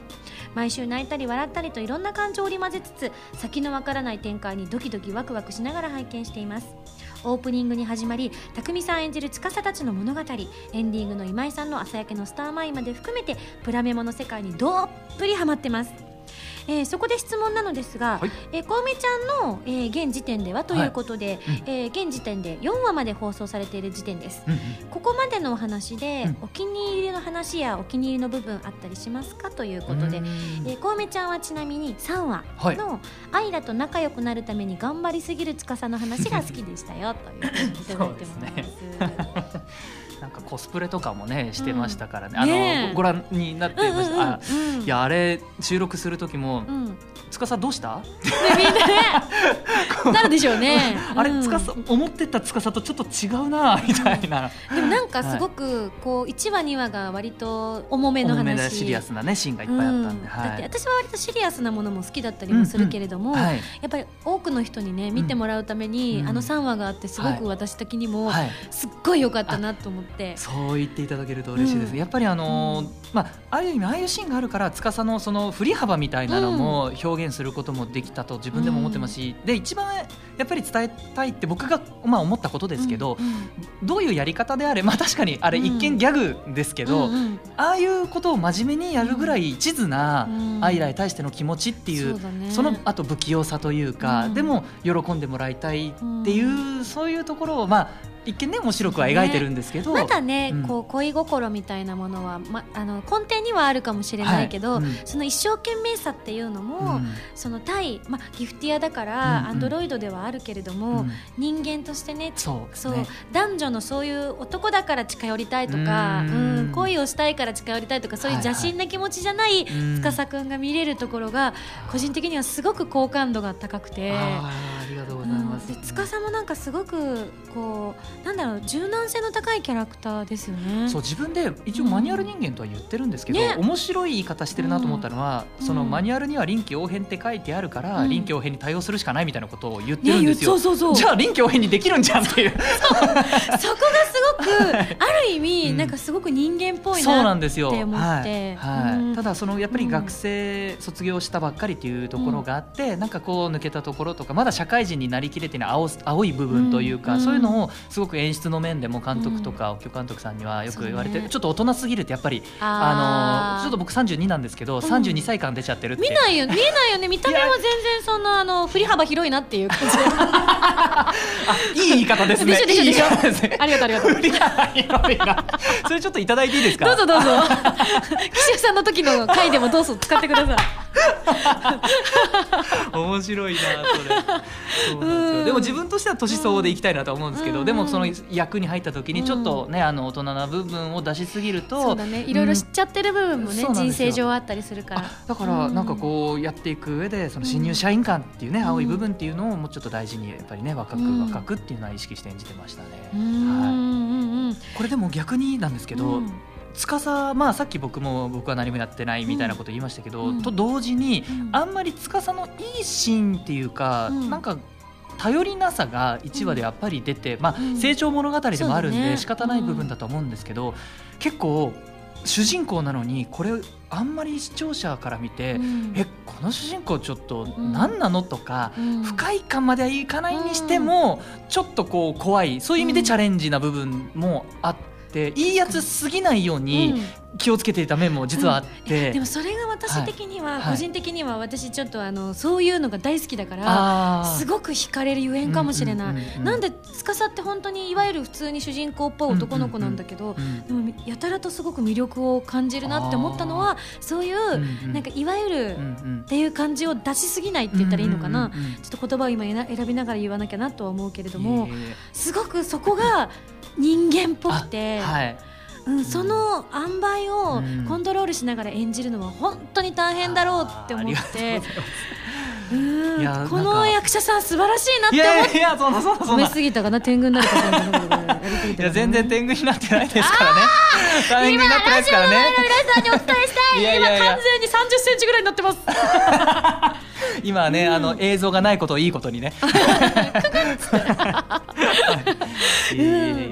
Speaker 1: 毎週泣いたり笑ったりといろんな感情を織り交ぜつつ先のわからない展開にドキドキワクワクしながら拝見していますオープニングに始まり匠さん演じる司たちの物語エンディングの今井さんの朝焼けのスターマインまで含めてプラメモの世界にどっぷりハマってます。えーそこで質問なのですが、
Speaker 3: はい。
Speaker 1: えー、小梅ちゃんの、えー現時点ではということで、
Speaker 3: うん
Speaker 1: えー現時点で4話まで放送されている時点です。
Speaker 3: うんうん。
Speaker 1: ここまでのお話で、
Speaker 3: うん。
Speaker 1: お気に入りの話やお気に入りの部分あったりしますかということで、
Speaker 3: うん。
Speaker 1: えー、小梅ちゃんはちなみに3話
Speaker 3: はい。
Speaker 1: のアイラと仲良くなるために頑張りすぎる司の話が好きでしたよというふうにいただいてます。
Speaker 3: なんかコスプレとかもねしてましたからね。あのごご覧になってました。あ
Speaker 1: うんうん。
Speaker 3: いやあれ収録する時も
Speaker 1: うん。うん
Speaker 3: 司どうした？
Speaker 2: みんなね。なるでしょうね。
Speaker 3: あれ
Speaker 2: うん。
Speaker 3: 司思ってた司とちょっと違うなみたいな。
Speaker 2: でもなんかすごくこう1話2話が割と重めの
Speaker 3: 重め
Speaker 2: 話
Speaker 3: なシリアスなねシーンがいっぱいあったんで。
Speaker 2: うん。だって
Speaker 3: はい。
Speaker 2: 私は割とシリアスなものも好きだったりもするけれども、
Speaker 3: はい。
Speaker 2: やっぱり多くの人にね見てもらうために、
Speaker 3: うん。
Speaker 2: あの3話があってすごく
Speaker 3: は
Speaker 2: 私的にも
Speaker 3: はい。
Speaker 2: すっごい良かったなと思って、
Speaker 3: そう言っていただけると嬉しいです、
Speaker 2: うん。
Speaker 3: やっぱりあのー
Speaker 2: うん。
Speaker 3: まあある意味ああいうシーンがあるから司のその振り幅みたいなのも表現することもできたと自分でも思ってますし、で一番やっぱり伝えたいって僕がまあ思ったことですけど、どういうやり方であれまあ確かにあれ
Speaker 2: うん
Speaker 3: 一見ギャグですけど、
Speaker 2: うんうん。
Speaker 3: ああいうことを真面目にやるぐらい一途な
Speaker 2: うん。
Speaker 3: アイラに対しての気持ちっていう、
Speaker 2: そう
Speaker 3: そのあと不器用さというか、
Speaker 2: うん。
Speaker 3: でも喜んでもらいたいっていう、そういうところをまあ一見ね面白くは描いてるんですけど、
Speaker 2: まだね、
Speaker 3: うん。
Speaker 2: こう恋心みたいなものは、ま、あの根底にはあるかもしれないけど、
Speaker 3: はい。うん。
Speaker 2: その一生懸命さっていうのも、
Speaker 3: うん。
Speaker 2: その対、ま、ギフティアだから、アンドロイドではあるけれども、
Speaker 3: うん。
Speaker 2: 人間としてねそう
Speaker 3: そう
Speaker 2: 男女のそういう男だから近寄りたいとか
Speaker 3: う
Speaker 2: うんん恋をしたいから近寄りたいとかそういう邪神な気持ちじゃない
Speaker 3: うん。
Speaker 2: 司くんが見れるところが個人的にはすごく好感度が高くて。
Speaker 3: あーありがとうございます。
Speaker 2: 司もなんかすごくこうなんだろう柔軟性の高いキャラクターですよね。
Speaker 3: そう自分で一応マニュアル人間とは言ってるんですけど、
Speaker 2: ね。
Speaker 3: 面白い言い方してるなと思ったのは、
Speaker 2: うん。
Speaker 3: そのマニュアルには臨機応変って書いてあるから、
Speaker 2: うん。
Speaker 3: 臨機応変に対応するしかないみたいなことを言って
Speaker 2: ね
Speaker 3: るんですよ。
Speaker 2: そうそうそう。
Speaker 3: じゃあ臨機応変にできるんじゃんっていう。
Speaker 2: そこがすごくある意味、
Speaker 3: うん
Speaker 2: なんかすごく人間っぽい
Speaker 3: そうな
Speaker 2: なん
Speaker 3: ですよ。
Speaker 2: って思って
Speaker 3: はい。はい。
Speaker 2: うん。
Speaker 3: ただそのやっぱり学生卒業したばっかりっていうところがあって、なんかこう抜けたところとかまだ社会人になりきれてない青青い部分というか、
Speaker 2: うん。
Speaker 3: そういうのをすごく演出の面でも監督とか助監督さんにはよく言われて、ちょっと大人すぎるってやっぱりあのちょっと僕32なんですけど、32歳間出ちゃってるって。
Speaker 2: 見ないよ 見えないよね。見た目は全然そんなあの振り幅広いなっていう感じで。
Speaker 3: いい言い方ですね。
Speaker 2: ありがとうありがとう。
Speaker 3: 振り幅広いな。それちょっといただいていいですか？
Speaker 2: どうぞどうぞ。岸田さんの時の回でもどうぞ使ってください。
Speaker 3: 面白いなそれ。そうなんです
Speaker 2: うん
Speaker 3: よ。でも自分としては年相応でいきたいなとは思うんですけど、
Speaker 2: うん。
Speaker 3: でもその役に入った時にちょっとね、あの大人な部分を出しすぎると。
Speaker 2: そうだね。いろいろ知っちゃってる部分もね、人生上あったりするから。
Speaker 3: あだからなんかこうやっていく上でその新入社員感っていうね、
Speaker 2: ん。
Speaker 3: 青い部分っていうのをもうちょっと大事にやっぱりね若く
Speaker 2: うん。
Speaker 3: 若くっていうのは意識して演じてましたね。これでも逆になんですけど、
Speaker 2: うん。
Speaker 3: 司まあさっき僕も僕は何もやってないみたいなこと言いましたけど、
Speaker 2: うん。
Speaker 3: と同時に、
Speaker 2: うん。
Speaker 3: あんまり司のいいシーンっていうか、
Speaker 2: うん。
Speaker 3: なんか頼りなさが1話でやっぱり出て、まあ
Speaker 2: うん。
Speaker 3: 成長物語でもあるんで仕方ない部分だと思うんですけど、結構主人公なのにこれあんまり視聴者から見て、
Speaker 2: うん。
Speaker 3: えこの主人公ちょっと
Speaker 2: ん。
Speaker 3: 何なのとか、
Speaker 2: うん。
Speaker 3: 不快感まではいかないにしても、ちょっとこう怖いそういう意味でチャレンジな部分もあって、いいやつすぎないように気をつけていた面も実はあって、
Speaker 2: でもそれが私的には、
Speaker 3: はい。
Speaker 2: 個人的には私ちょっとあのそういうのが大好きだからすごく惹かれるゆえんかもしれない、
Speaker 3: うんうんうんうん
Speaker 2: なんで司って本当にいわゆる普通に主人公っぽい男の子なんだけど、
Speaker 3: うん
Speaker 2: でもやたらとすごく魅力を感じるなって思ったのはそういう、
Speaker 3: うんうん。
Speaker 2: なんかいわゆる、
Speaker 3: うんうん。
Speaker 2: っていう感じを出しすぎないって言ったらいいのかな、
Speaker 3: うんうんうんうん
Speaker 2: ちょっと言葉を今選選びながら言わなきゃなとは思うけれどもすごくそこが人間っぽくて、
Speaker 3: はい。
Speaker 2: うん、その塩梅を
Speaker 3: うん。
Speaker 2: コントロールしながら演じるのは本当に大変だろうって思って
Speaker 3: いや
Speaker 2: この役者さん素晴らしいなって
Speaker 3: い
Speaker 2: 思っ
Speaker 3: やいやそんなそんなそんな
Speaker 2: 褒めすぎたかな天狗になるかと思った
Speaker 3: いや全然天狗になってないですからね。天狗になってないですからね。
Speaker 2: 皆さんにお伝えしたい。
Speaker 3: いやいやいや。
Speaker 2: 今完全に30センチぐらいになってます。
Speaker 3: 今はね、あの映像がないことをいいことにね。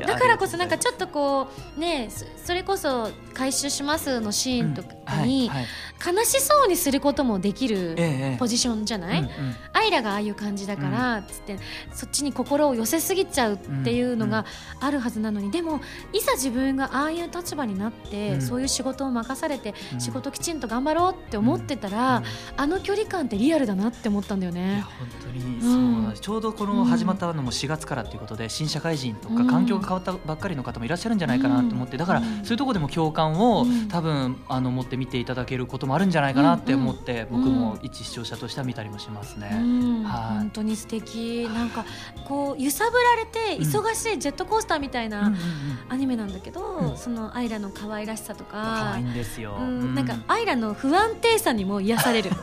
Speaker 2: だからこそなんかちょっとこうねそそれこそ回収しますのシーンとかに
Speaker 3: はいはい
Speaker 2: 悲しそうにすることもできる
Speaker 3: ええ
Speaker 2: ポジションじゃない、
Speaker 3: うんうん。
Speaker 2: アイラがああいう感じだから、つってそっちに心を寄せすぎちゃうっていうのがあるはずなのに、でもいざ自分がああいう立場になって、
Speaker 3: うん。
Speaker 2: そういう仕事を任されて、
Speaker 3: うん。
Speaker 2: 仕事きちんと頑張ろうって思ってたら、
Speaker 3: うん。
Speaker 2: あの距離感ってリアルだなって思ったんだよね。
Speaker 3: 本当にそうなんです、ちょうどこの始まったのも4月からということで、新社会人とか
Speaker 2: うん。
Speaker 3: 環境が変わったばっかりの方もいらっしゃるんじゃないかなと思ってだから
Speaker 2: うん。
Speaker 3: そういうところでも共感を、
Speaker 2: うん。
Speaker 3: 多分あの持って見ていただけることもあるんじゃないかなって思って、
Speaker 2: うん
Speaker 3: 僕も一視聴者としては見たりもしますね。
Speaker 2: うん
Speaker 3: はい。
Speaker 2: 本当に素敵。なんかこう揺さぶられて
Speaker 3: うん
Speaker 2: 忙しいジェットコースターみたいな
Speaker 3: うん
Speaker 2: アニメなんだけど、
Speaker 3: うん。
Speaker 2: そのアイラの可愛らしさと
Speaker 3: 可
Speaker 2: か
Speaker 3: 愛いんですよ。
Speaker 2: なんかアイラの不安定さにも癒される。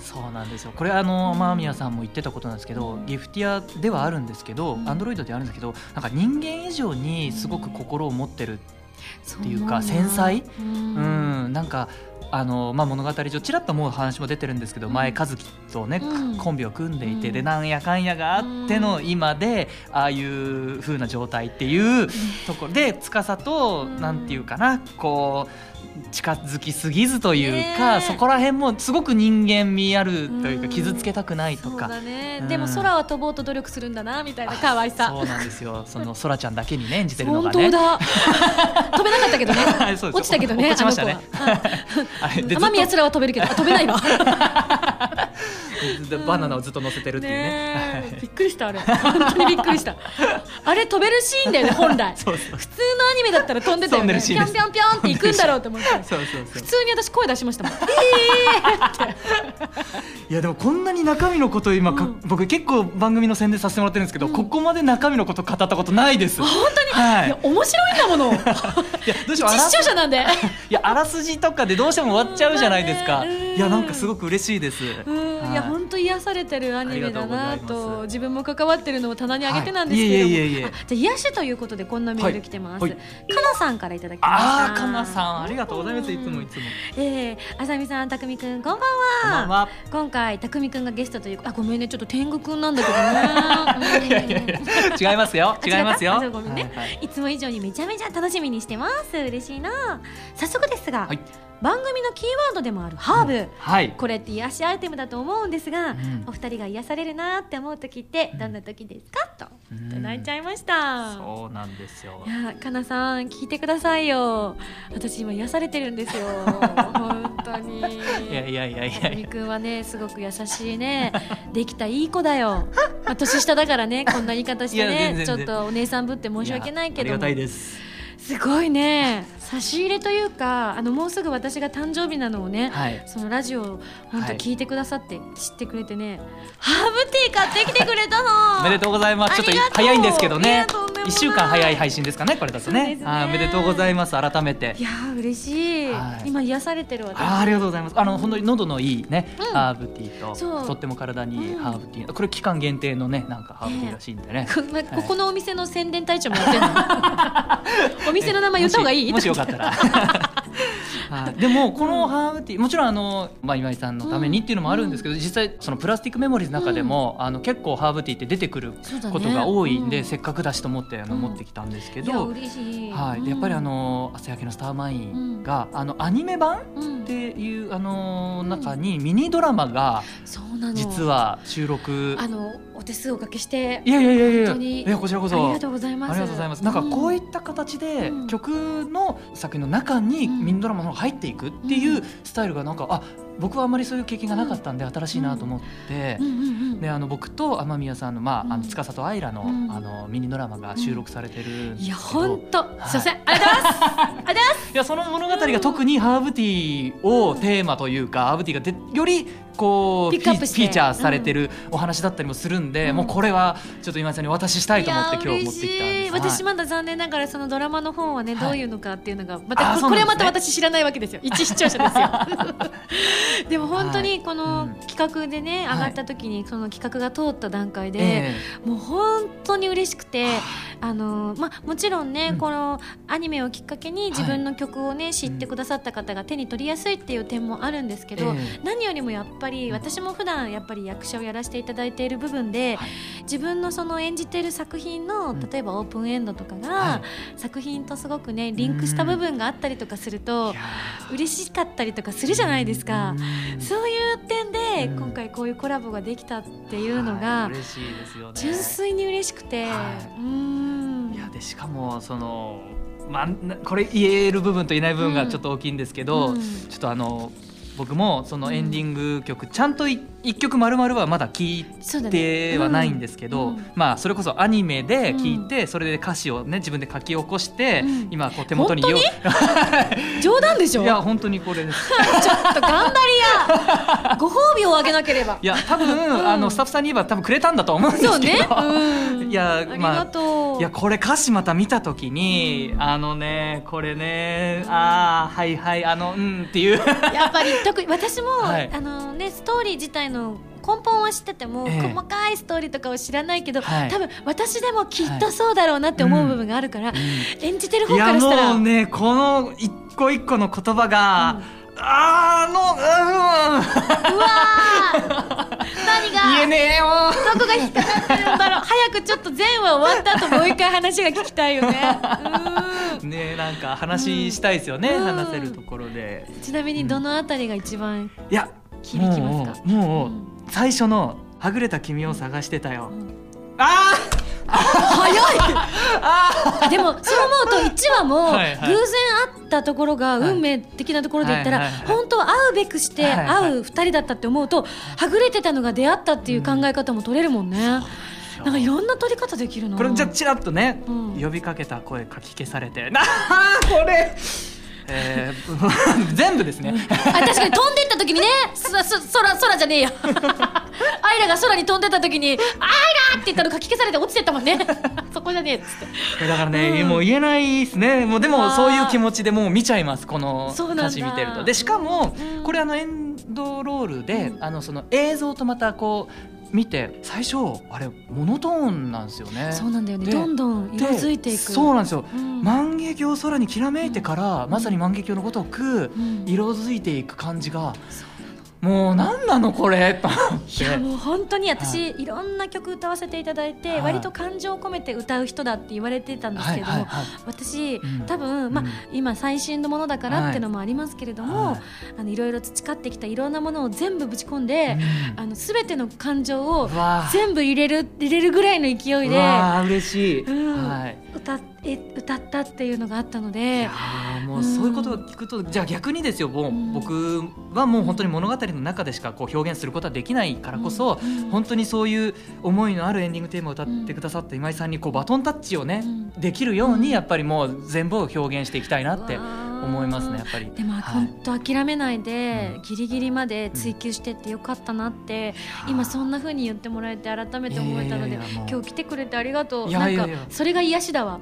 Speaker 3: そうなんですよ。これあの間宮さんも言ってたことなんですけど、ギフティアではあるんですけど、
Speaker 2: うん。
Speaker 3: アンドロイドであるんですけどなんか人間以上にすごく心を持ってる
Speaker 2: って
Speaker 3: いうか繊細？
Speaker 2: う
Speaker 3: うんん、なんかあの、まあ、物語上ちらっともう話も出てるんですけど、
Speaker 2: うん。
Speaker 3: 前和樹とね、
Speaker 2: うん。
Speaker 3: コンビを組んでいて、
Speaker 2: うん。
Speaker 3: でなんやかんやがあっての今でああいう風な状態っていうところで司と、
Speaker 2: うん。
Speaker 3: なんていうかなこう近づきすぎずという
Speaker 2: ね
Speaker 3: か、
Speaker 2: え。
Speaker 3: そこら辺もすごく人間味あるというか、
Speaker 2: うん。
Speaker 3: 傷つけたくないとか。
Speaker 2: だね、
Speaker 3: うん。
Speaker 2: でも空は飛ぼうと努力するんだなみたいな可愛さ。
Speaker 3: そうなんですよ。そのそらちゃんだけにね演じてるの
Speaker 2: 本
Speaker 3: がね。
Speaker 2: 当だ。飛べなかったけどね。落ちたけどね
Speaker 3: 落ちましたね。
Speaker 2: あの子は。
Speaker 3: あれでずっと。
Speaker 2: 雨宮すらは飛べるけど。あ飛べないわ。
Speaker 3: で バナナをずっと乗せてるっていうね。
Speaker 2: ねえ。びっくりしたあれ。本当にびっくりした。あれ飛べるシーンだよね本来。
Speaker 3: そうそう
Speaker 2: 普通のアニメだったら飛んでたよね。ピョンピョンピョンって行くんだろうと思って。
Speaker 3: そうそうそう
Speaker 2: 普通に私声出しましたもん。
Speaker 3: いやでもこんなに中身のこと今か、
Speaker 2: うん。
Speaker 3: 僕結構番組の宣伝させてもらってるんですけど、
Speaker 2: うん。
Speaker 3: ここまで中身のこと語ったことないです。本当に？はい。い
Speaker 2: や面白いんだもの。
Speaker 3: いやどうしようあら
Speaker 2: 実視聴者なんで。
Speaker 3: いやあらすじとかでどうしても終わっちゃうじゃないですか、
Speaker 2: うん
Speaker 3: いやなんかすごく嬉しいです、
Speaker 2: うん。
Speaker 3: はい。
Speaker 2: いや本当癒されてるアニメだな
Speaker 3: と
Speaker 2: 自分も関わってるのを棚に上げてなんです
Speaker 3: はい
Speaker 2: けれども、
Speaker 3: い。えいえいえいえ。
Speaker 2: あじゃあ癒しということでこんなメール来てます、
Speaker 3: はい。はい。
Speaker 2: かなさんからいただきました。
Speaker 3: ああかなさん。ありがとうございます。いつもいつも。
Speaker 2: えー、あさみさんたくみくんこんばんは。今回たくみくんがゲストというあごめんね。ちょっと天狗くんなんだけどね
Speaker 3: 違いますよ。
Speaker 2: あ
Speaker 3: 違います。よ。
Speaker 2: ごめんね、
Speaker 3: はいはい。
Speaker 2: いつも以上にめちゃめちゃ楽しみにしてます。嬉しいな。早速ですが、
Speaker 3: はい
Speaker 2: 番組のキーワードでもあるハーブ、
Speaker 3: はい。
Speaker 2: これって癒しアイテムだと思うんですが、
Speaker 3: ん。
Speaker 2: お二人が癒されるなって思う時ってどんな時ですか、と
Speaker 3: うん。
Speaker 2: いちゃいました。
Speaker 3: そうなんですよ。
Speaker 2: いやかなさん聞いてくださいよ。私今癒されてるんですよ。本当に。
Speaker 3: いやいやいやいや。いや
Speaker 2: みくんはねすごく優しいね。できたいい子だよ、まあ、年下だからねこんな言い方してね。
Speaker 3: 然。
Speaker 2: ちょっとお姉さんぶって申し訳ないけど
Speaker 3: ありがたいです。
Speaker 2: すごいね差し入れというかあのもうすぐ私が誕生日なのをね、
Speaker 3: はい。
Speaker 2: そのラジオを本当
Speaker 3: はい。
Speaker 2: 聞いてくださって、知ってくれてねハーブティー買ってきてくれたの。
Speaker 3: おめでとうございます。ちょっと早いんですけど
Speaker 2: い
Speaker 3: ね。一週間早い配信ですかね、これだとね。
Speaker 2: ね。
Speaker 3: はいおめでとうございます。改めて。
Speaker 2: い。やー嬉しい、
Speaker 3: はい。
Speaker 2: 今癒されてる私。
Speaker 3: あーありがとうございます。あの本当に喉のいいね、
Speaker 2: うん。
Speaker 3: ハーブティーととっても体にいい
Speaker 2: うん。
Speaker 3: ハーブティー。これ期間限定のねなんかハーブティーらしいんでね。
Speaker 2: こまここのお店の宣伝隊長もやってんの？お店の名前言った方がいい？
Speaker 3: もしよかったら。はい、でもこのハーブティーもちろんあの、まあ、今井さんのためにっていうのもあるんですけど、実際そのプラスティックメモリーズの中でも、あの結構ハーブティーって出てくることが多いんで、
Speaker 2: うん。
Speaker 3: せっかくだしと思ってあの、
Speaker 2: うん
Speaker 3: 持ってきたんですけ
Speaker 2: いや
Speaker 3: ど、
Speaker 2: 嬉しい、
Speaker 3: はい、でやっぱりあの「朝焼けのスターマインが」あのアニメ版
Speaker 2: うん、
Speaker 3: っていうあの中にミニドラマが実は収録。
Speaker 2: あのお手数おかけして
Speaker 3: いやいやいやいや。こちらこそ。
Speaker 2: ありがとうございます。
Speaker 3: ありがとうございます。なんかこうい
Speaker 2: っ
Speaker 3: った形で
Speaker 2: うん。
Speaker 3: 曲の作品の中に
Speaker 2: うん。
Speaker 3: ミニドラマの入っていくっていうスタイルがなんかあ僕はあんまりそういう経験がなかったんで新しいなと思って。であの僕と雨宮さんのまああ
Speaker 2: うん。
Speaker 3: の司と愛らの
Speaker 2: うん。
Speaker 3: あのミニドラマが収録されてる
Speaker 2: いや本当。すいません。ありがとうございます。
Speaker 3: いやその物語が特にハーブティーをテーマというか、ハーブティーがでよりこう
Speaker 2: ピックアップして。
Speaker 3: フィーチャーされてるお話だったりもするんで、
Speaker 2: うん。
Speaker 3: もうこれはちょっと今井さんにお渡ししたいと思って今日持ってきたんです。
Speaker 2: 私まだ残念ながらそのドラマの本はね、
Speaker 3: はい。
Speaker 2: どういうのかっていうのがま
Speaker 3: あ
Speaker 2: たこれはまた私知らないわけですよ。一視聴者ですよ。でも本当にこ
Speaker 3: う
Speaker 2: の
Speaker 3: ん。
Speaker 2: 企画でね、
Speaker 3: はい。
Speaker 2: 上がった時にその企画が通った段階で、
Speaker 3: え
Speaker 2: もう本当に嬉しくてあの、まあ、もちろんね、
Speaker 3: うん。
Speaker 2: このアニメをきっかけに自分の曲をね、知ってくださった方が手に取りやすいっていう点もあるんですけど、
Speaker 3: ええ。
Speaker 2: 何よりもやっぱり私も普段やっぱり役者をやらせていただいている部分で、
Speaker 3: はい。
Speaker 2: 自分のその演じている作品の
Speaker 3: うん。
Speaker 2: 例えばオープンエンドとかが、
Speaker 3: は
Speaker 2: 作品とすごくねリンクした部分があったりとかすると嬉しかったりとかするじゃないですか。
Speaker 3: うん。
Speaker 2: そういう点で
Speaker 3: うん。
Speaker 2: 今回こういうコラボができたっていうの
Speaker 3: は
Speaker 2: が
Speaker 3: い
Speaker 2: 純粋に嬉しくて、
Speaker 3: はい。
Speaker 2: うん。
Speaker 3: いやでしかもそのまあなこれ言える部分と言えない部分がちょっと大きいんですけど、
Speaker 2: うん。
Speaker 3: ちょっとあの僕もそのエンディング曲、ちゃんとい一曲丸々はまだ聴いてはないんですけど、
Speaker 2: うん。うん
Speaker 3: まあそれこそアニメで聴いて、それで歌詞をね自分で書き起こして、
Speaker 2: うん。
Speaker 3: 今こう手元によ
Speaker 2: 冗談でしょ？
Speaker 3: いや本当にこれです。
Speaker 2: ちょっと頑張りや。ご褒美をあげなければ。
Speaker 3: いや多分、あのスタッフさんに言えば多分くれたんだと思うんですけど。
Speaker 2: そうね、うん、
Speaker 3: いや
Speaker 2: ありがとう、
Speaker 3: いやこれ歌詞また見た時に、
Speaker 2: うん。
Speaker 3: あのねこれねああはいはいあのうんっていう。
Speaker 2: やっぱり特に私も、
Speaker 3: はい。
Speaker 2: あのねストーリー自体の根本は知ってても、
Speaker 3: ええ。
Speaker 2: 細かいストーリーとかを知らないけど、
Speaker 3: はい。
Speaker 2: 多分私でもきっとそうだろうなって思う部分があるから、演じてる方からしたら。
Speaker 3: もうねこの一個一個の言葉が、あのうん。
Speaker 2: うわー。何が。
Speaker 3: 言えねえよ。
Speaker 2: どこが引っかかってるんだろう。早くちょっと前話終わった後もう一回話が聞きたいよね。う
Speaker 3: ねなんか話したいですよね、
Speaker 2: うん。
Speaker 3: 話せるところで。
Speaker 2: んちなみにどのあたりが一番
Speaker 3: いや
Speaker 2: 響きますか？
Speaker 3: もう最初の「はぐれた君を探してたよ」
Speaker 2: ん。
Speaker 3: あ
Speaker 2: 早い。でもそう思うと1話も偶然会ったところが運命的なところで言ったら本当は会うべくして会う2人だったって思うとはぐれてたのが出会ったっていう考え方も取れるもんね。なんかいろんな取り方できるな。
Speaker 3: これじゃあちらっとね、
Speaker 2: うん。
Speaker 3: 呼びかけた声かき消されて。なあこれ、えー 全部ですね。
Speaker 2: あ確かに飛んでった時にねそそ空空じゃねえや アイラが空に飛んでった時に「アイラ!」って言ったのかき消されて落ちてったもんね。そこじゃねえっつって。
Speaker 3: だからね、
Speaker 2: うん
Speaker 3: もう言えないですね。もうでもそういう気持ちでもう見ちゃいますこの歌詞見てると。でしかも、
Speaker 2: うん。
Speaker 3: これあのエンドロールで、
Speaker 2: うん。
Speaker 3: あのその映像とまたこう見て最初あれモノトーンなんですよね。
Speaker 2: そうなんだよね。
Speaker 3: で
Speaker 2: どんどん色づいていく。
Speaker 3: でそうなんですよ、
Speaker 2: うん。
Speaker 3: 万華鏡空にきらめいてから、まさに万華鏡のごとく
Speaker 2: うん。
Speaker 3: 色づいていく感じが、もう何なのこれ？と。思って
Speaker 2: いやもう本当に私、い、ろんな曲歌わせていただいて、
Speaker 3: はい。
Speaker 2: 割と感情を込めて歌う人だって言われてたんですけれども、
Speaker 3: はいはいはい。
Speaker 2: 私、
Speaker 3: うん。
Speaker 2: 多分、まあ
Speaker 3: うん。
Speaker 2: 今最新のものだからっていうのもありますけれども、
Speaker 3: はい。
Speaker 2: あのいろいろ培ってきたいろんなものを全部ぶち込んで、
Speaker 3: うん。
Speaker 2: あの全ての感情を全部入れる入れるぐらいの勢いうで
Speaker 3: 嬉しい、
Speaker 2: うん。
Speaker 3: はい
Speaker 2: 歌え歌ったっていうのがあったの
Speaker 3: い
Speaker 2: で
Speaker 3: もうそういうことを聞くと、じゃあ逆にですよもう、
Speaker 2: うん。
Speaker 3: 僕はもう本当に物語の中でしかこう表現することはできないからこそ、
Speaker 2: うん
Speaker 3: 本当にそういう思いのあるエンディングテーマを歌ってくださった今井さんにこうバトンタッチをね、
Speaker 2: うん
Speaker 3: できるようにやっぱりもう全部を表現していきたいなって思いますねやっぱり。
Speaker 2: でも
Speaker 3: はい。
Speaker 2: 本当諦めないで、
Speaker 3: うん。
Speaker 2: ギリギリまで追求してってよかったなって、今そんな風に言ってもらえて改めて思えたので
Speaker 3: いやいやいや
Speaker 2: 今日来てくれてありがとう。
Speaker 3: い
Speaker 2: なんかそれが癒しだわ。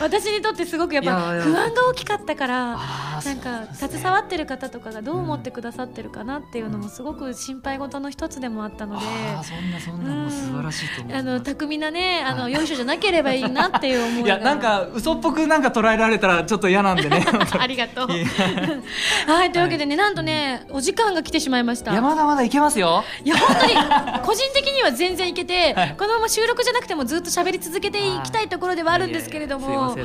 Speaker 2: 私 私にとってすごくやっぱ不安が大きかったからなんか携わってる方とかがどう思ってくださってるかなっていうのもすごく心配事の一つでもあったので。
Speaker 3: そんなそんなもう素晴らしいと思い
Speaker 2: あの巧みなねあの
Speaker 3: はい
Speaker 2: よいしょじゃなければいいなっていう思いが。
Speaker 3: いやなんか嘘っぽくなんか捉えられたらちょっと嫌なんでね。
Speaker 2: ありがとう。はいというわけでねなんとねお時間が来てしまいました。
Speaker 3: いやまだまだいけますよ。
Speaker 2: いや本当に個人的には全然いけて、
Speaker 3: はい。
Speaker 2: このまま収録じゃなくてもずっと喋り続けていきたいところではあるんですけれども。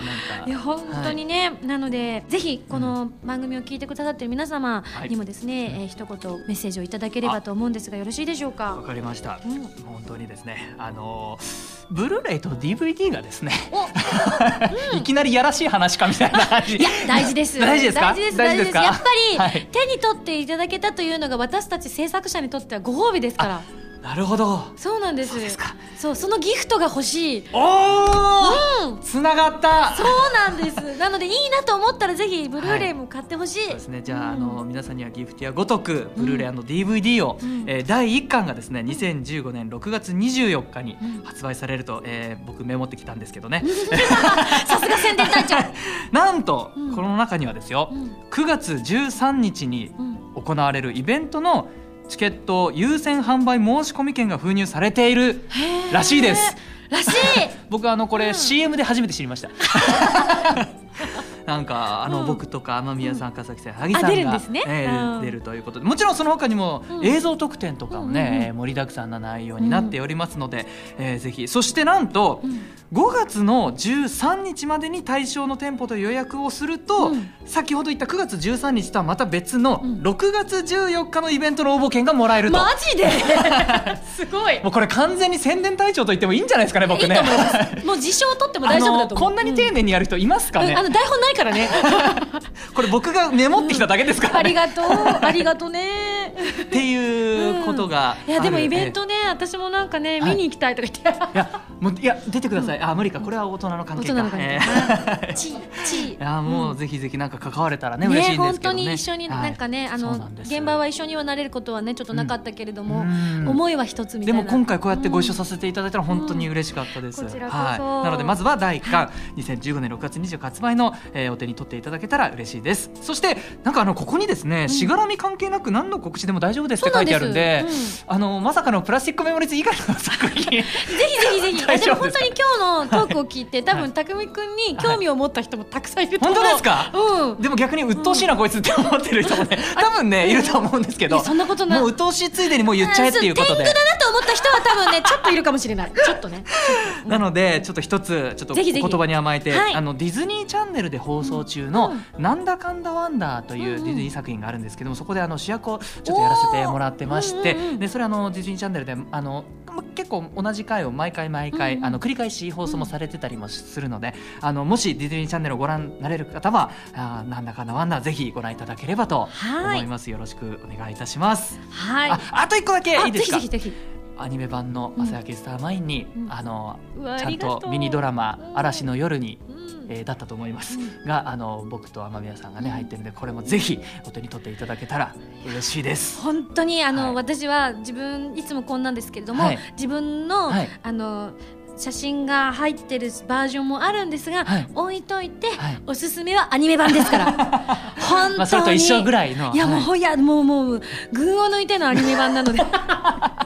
Speaker 3: い。や
Speaker 2: 本当にね、なのでぜひこの番組を聞いてくださってる皆様
Speaker 3: はい。
Speaker 2: にもですね、えー一言メッセージをいただければと思うんですがよろしいでしょう
Speaker 3: わ
Speaker 2: か。
Speaker 3: かりました、
Speaker 2: うん。
Speaker 3: 本当にですねあのブルーレイと DVD がですね いきなりやらしい話かみたいな話
Speaker 2: いや大事です。
Speaker 3: 大事ですか？
Speaker 2: 大事です。大事です
Speaker 3: か？
Speaker 2: やっぱり、
Speaker 3: はい。
Speaker 2: 手に取っていただけたというのが私たち制作者にとってはご褒美ですから
Speaker 3: なるほど。
Speaker 2: そうなんです。
Speaker 3: そうですか。
Speaker 2: そうそのギフトが欲しい。
Speaker 3: おお
Speaker 2: うん。
Speaker 3: つながった。
Speaker 2: そうなんです。なのでいいなと思ったらぜひブルーレイも買ってほしい、
Speaker 3: そうですね。じゃあ,、
Speaker 2: うん。
Speaker 3: あの皆さんにはギフトやごとくブルーレイ &DVD を、
Speaker 2: うん。
Speaker 3: えー第1巻がですね2015年6月24日に
Speaker 2: うん。
Speaker 3: 発売されると、えー僕メモってきたんですけどね。
Speaker 2: さすが宣伝隊長。
Speaker 3: なんと、
Speaker 2: うん。
Speaker 3: この中にはですよ
Speaker 2: うん。
Speaker 3: 9月13日に
Speaker 2: うん。
Speaker 3: 行われるイベントのチケット優先販売申し込み券が封入されているらしいです。
Speaker 2: らしい。
Speaker 3: 僕あのこれ、
Speaker 2: うん。
Speaker 3: CM で初めて知りました なんかあの、
Speaker 2: うん。
Speaker 3: 僕とか雨宮さん、赤崎さん萩さんが
Speaker 2: あ出るんですね。
Speaker 3: 出るということで。もちろんその他にも
Speaker 2: うん。
Speaker 3: 映像特典とかもね、盛りだくさんな内容になっておりますので、えーぜひ。そしてなんと、
Speaker 2: うん。
Speaker 3: 5月の13日までに対象の店舗と予約をすると、
Speaker 2: うん。
Speaker 3: 先ほど言った9月13日とはまた別の
Speaker 2: うん。
Speaker 3: 6月14日のイベントの応募券がもらえると、
Speaker 2: マジで？すごい。
Speaker 3: もうこれ完全に宣伝隊長と言ってもいいんじゃないですかね僕ね。
Speaker 2: もう自称取っても大丈夫だと
Speaker 3: こんなに丁寧にやる人いますかね、
Speaker 2: うん。あの台本ないからね。
Speaker 3: これ僕がメモってきただけですからね、
Speaker 2: ありがとうありがとうね。
Speaker 3: っていうことが
Speaker 2: いやでもイベン
Speaker 3: え
Speaker 2: トね私もなんかね
Speaker 3: はい。
Speaker 2: 見に行きたいとか言って。
Speaker 3: えいやもういや出てください、あ無理か。これは大人の関係か。
Speaker 2: 大
Speaker 3: いやもうぜひぜひなんか関われたらね嬉しい
Speaker 2: 本当
Speaker 3: すけどね。
Speaker 2: に一緒に
Speaker 3: はい
Speaker 2: なんかね、あの現場は一緒にはなれることはねちょっとなかったけれども、
Speaker 3: うん。
Speaker 2: 思いは一つみたいな。
Speaker 3: でも今回こうやってご一緒させていただいたら本当に嬉しかったです、
Speaker 2: うん。こちらこそ。
Speaker 3: はい、なのでまずは第1巻。2015年6月24日発売の、えーお手に取っていただけたら嬉しいです。そしてなんかあのここにですねしがらみ関係なく何の告知でも大丈夫ですって書いてあるんで
Speaker 2: そうなん。
Speaker 3: あのまさかのプラスチックメモリーズ以外の 作品。
Speaker 2: ぜひぜひぜひ。
Speaker 3: で
Speaker 2: でも本当に今日のトークを聞いて多分匠くんに興味を持った人もたくさんいると
Speaker 3: 本
Speaker 2: 思う、
Speaker 3: 当ですか？
Speaker 2: うん。
Speaker 3: でも逆に鬱陶しいな、こいつって思ってる人もね 多分ねいると思うんですけど。
Speaker 2: そんなことない。
Speaker 3: もう鬱陶しいついでにもう言っちゃえっていうことで。
Speaker 2: 天狗だなと思った人は多分ねちょっといるかもしれない。ちょっとね。
Speaker 3: なのでちょっと一つちょっと言葉に甘えて
Speaker 2: はい。
Speaker 3: あのディズニーチャンネルで放送中の
Speaker 2: うん「
Speaker 3: なんだかんだワンダー」というディズニー作品があるんですけどもそこであの主役をちょっとやらせてもらってましてでそれあのディズニーチャンネルであのま結構同じ回を毎回毎回あの繰り返し放送もされてたりもするのであのもしディズニーチャンネルをご覧になれる方はあーなんだかんだワンダーぜひご覧いただければと思います。よろしくお願いいたします。
Speaker 2: はい。
Speaker 3: ああと一個だけ
Speaker 2: あ
Speaker 3: いいですか？アニメ版の「朝焼けスターマインに」
Speaker 2: うん。
Speaker 3: あのちゃん
Speaker 2: と
Speaker 3: ミニドラマ「
Speaker 2: うん。
Speaker 3: 嵐の夜に」
Speaker 2: うん
Speaker 3: えーだったと思います、
Speaker 2: う
Speaker 3: があの僕と雨宮さんがね入ってるんでこれもぜひお手に取っていただけたら嬉しいです。
Speaker 2: 本当にあの、
Speaker 3: はい。
Speaker 2: 私は自分いつもこんなんですけれども、
Speaker 3: はい。
Speaker 2: 自分の、
Speaker 3: はい。
Speaker 2: あの写真が入ってるバージョンもあるんですが、
Speaker 3: はい。
Speaker 2: 置いといて、
Speaker 3: はい。
Speaker 2: おすすめはアニメ版ですから。本当に、
Speaker 3: まあ、それと一緒ぐらいの
Speaker 2: いやもう、
Speaker 3: はい
Speaker 2: ほいやもうもう群を抜いてのアニメ版なので。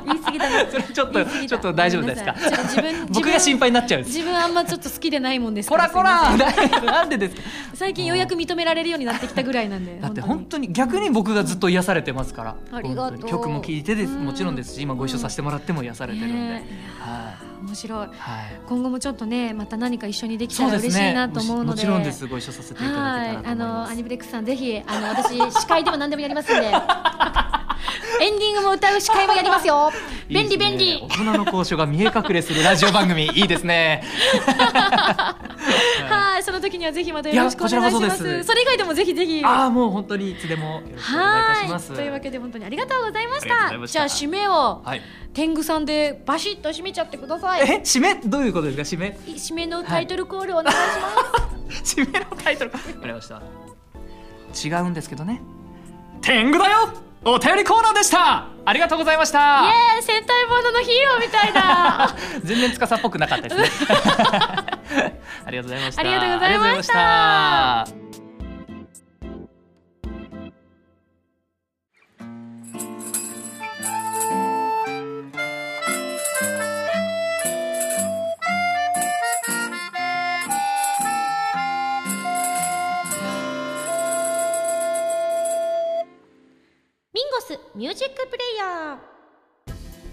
Speaker 2: 言い過ぎだな
Speaker 3: それちょっとちょっと大丈夫ですか？
Speaker 2: 自分
Speaker 3: 僕が心配になっちゃう。
Speaker 2: 自分あんまちょっと好きでないもんです
Speaker 3: こらこら なんでですか？
Speaker 2: 最近ようやく認められるようになってきたぐらいなんで
Speaker 3: だって
Speaker 2: 本
Speaker 3: 本当に逆に僕がずっと癒されてますから。
Speaker 2: ありがとう。
Speaker 3: 曲も聴いてです。
Speaker 2: うん
Speaker 3: もちろんですし今ご一緒させてもらっても癒されてるんで、
Speaker 2: ね
Speaker 3: は
Speaker 2: 面白い
Speaker 3: いはい。
Speaker 2: 今後もちょっとねまた何か一緒にできたら嬉しいなと思うので。
Speaker 3: もちろんです。ご一緒させていただけたらと思い
Speaker 2: はい。あの
Speaker 3: ます
Speaker 2: アニブレックスさんぜひあの私司会でも何でもやりますんで エンディングも歌う司会もやりますよ。便利便利。
Speaker 3: いいね大人の交渉が見え隠れするラジオ番組。いいですね。
Speaker 2: はいその時にはぜひまたよろしくお願いしま
Speaker 3: す。
Speaker 2: す。それ以外でもぜひぜひ。
Speaker 3: ああもう本当にいつでもよろしくお願いいたします。
Speaker 2: はい。というわけで本当にありがとうございました。
Speaker 3: した。
Speaker 2: じゃあ締めを
Speaker 3: はい。
Speaker 2: 天狗さんでバシッと締めちゃってください。
Speaker 3: え締め？どういうことですか？締め？
Speaker 2: 締めのタイトルコールお願いします、
Speaker 3: 締めのタイトル。わかりました。違うんですけどね天狗だよ！お便りコーナーでした！ありがとうございました！
Speaker 2: イエ戦隊もののヒーローみたいだ！
Speaker 3: 全然司っぽくなかったですね。ありがとうございました。
Speaker 2: ありがとうございました
Speaker 1: ミュージックプレイヤー。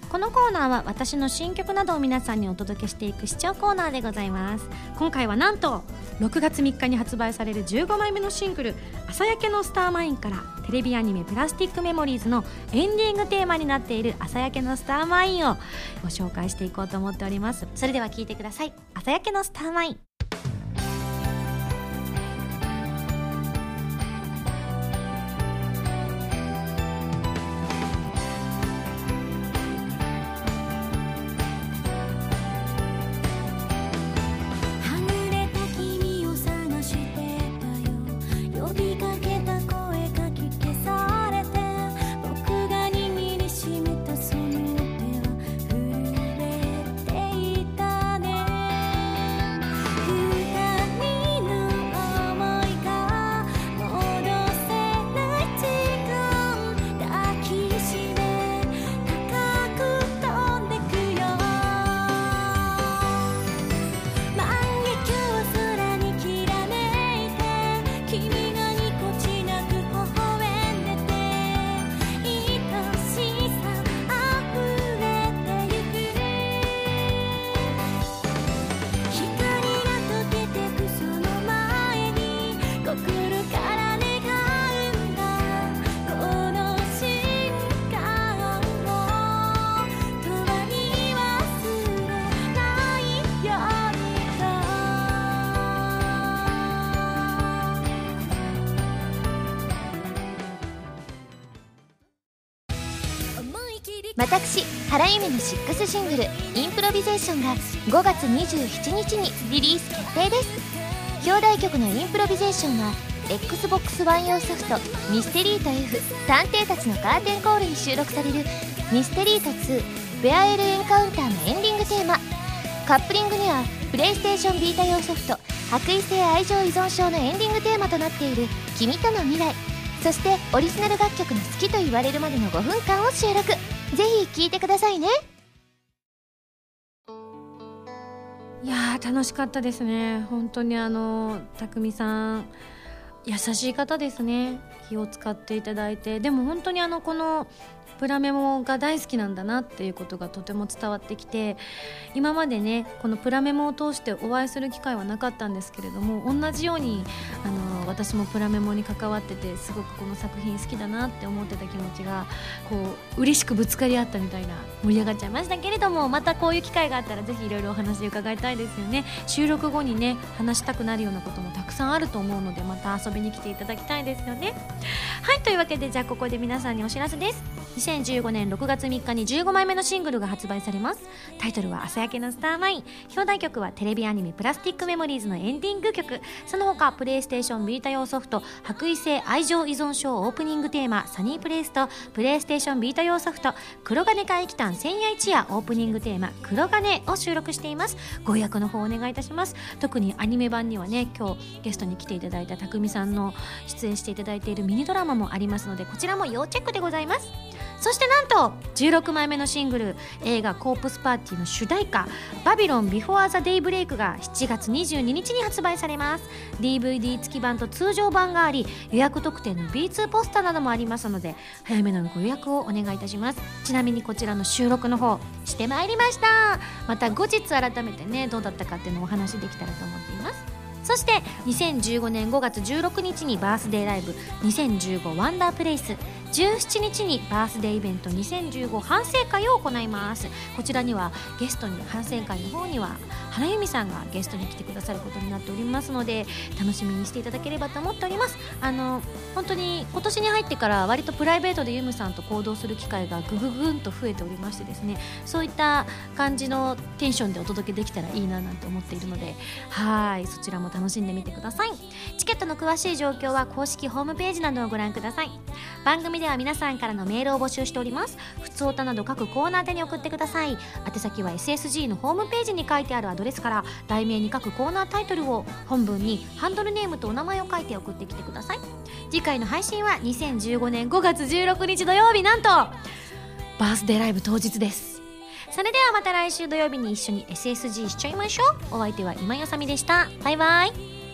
Speaker 1: このコーナーは私の新曲などを皆さんにお届けしていく視聴コーナーでございます。今回はなんと6月3日に発売される15枚目のシングル「朝焼けのスターマイン」からテレビアニメ「プラスティックメモリーズ」のエンディングテーマになっている「朝焼けのスターマイン」をご紹介していこうと思っております。それでは聴いてください「朝焼けのスターマイン」
Speaker 4: 原由実の6シングル「インプロビゼーション」が5月27日にリリース決定です。表題曲の「インプロビゼーション」は XBOX1 用ソフト「ミステリート F 探偵たちのカーテンコール」に収録される「ミステリート2ベアエルエンカウンター」のエンディングテーマ。カップリングにはプレイステーションビータ用ソフト「白衣性愛情依存症」のエンディングテーマとなっている「君との未来」そしてオリジナル楽曲の好きと言われるまでの5分間を収録。ぜひ聴いてくださいね。
Speaker 2: いやー楽しかったですね。本当にあの匠さん優しい方ですね。気を使っていただいて。でも本当にあのこのプラメモが大好きなんだなっていうことがとても伝わってきて今までねこのプラメモを通してお会いする機会はなかったんですけれども同じようにあの私もプラメモに関わっててすごくこの作品好きだなって思ってた気持ちがこう嬉しくぶつかり合ったみたいな盛り上がっちゃいましたけれどもまたこういう機会があったらぜひいろいろお話伺いたいですよね。収録後にね話したくなるようなこともたくさんあると思うのでまた遊びに来ていただきたいですよね。はいというわけでじゃあここで皆さんにお知らせです。2015年6月3日に15枚目のシングルが発売されます。タイトルは「朝焼けのスターマイン」表題曲はテレビアニメ「プラスティックメモリーズ」のエンディング曲。その他プレイステーションビータ用ソフト「白衣性愛情依存症」オープニングテーマ「サニープレイス」とプレイステーションビータ用ソフト「黒金海域譚千夜一夜」オープニングテーマ「黒金」を収録しています。ご予約の方お願いいたします。特にアニメ版にはね今日ゲストに来ていただいた匠さんの出演していただいているミニドラマもありますのでこちらも要チェックでございます。そしてなんと16枚目のシングル映画「コープスパーティー」の主題歌「バビロンビフォーザデイブレイクが7月22日に発売されます。DVD 付き版と通常版があり予約特典の B2 ポスターなどもありますので早めのご予約をお願いいたします。ちなみにこちらの収録の方してまいりました。また後日改めてねどうだったかっていうのをお話できたらと思っています。そして2015年5月16日にバースデーライブ2015ワンダープレイス17日にバースデーイベント2015反省会を行います。こちらにはゲストに反省会の方には原由美さんがゲストに来てくださることになっておりますので楽しみにしていただければと思っております。あの本当に今年に入ってから割とプライベートでユムさんと行動する機会がぐぐぐんと増えておりましてですねそういった感じのテンションでお届けできたらいいななんて思っているのではいそちらも楽しんでみてください。チケットの詳しい状況は公式ホームページなどをご覧ください。番組では皆さんからのメールを募集しております。普通歌など各コーナー宛てに送ってください。宛先は SSG のホームページに書いてあるアドレスですから題名に書くコーナータイトルを本文にハンドルネームとお名前を書いて送ってきてください。次回の配信は2015年5月16日土曜日なんとバースデーライブ当日です。それではまた来週土曜日に一緒に SSG しちゃいましょう。お相手は今よさみでした。バイバイ。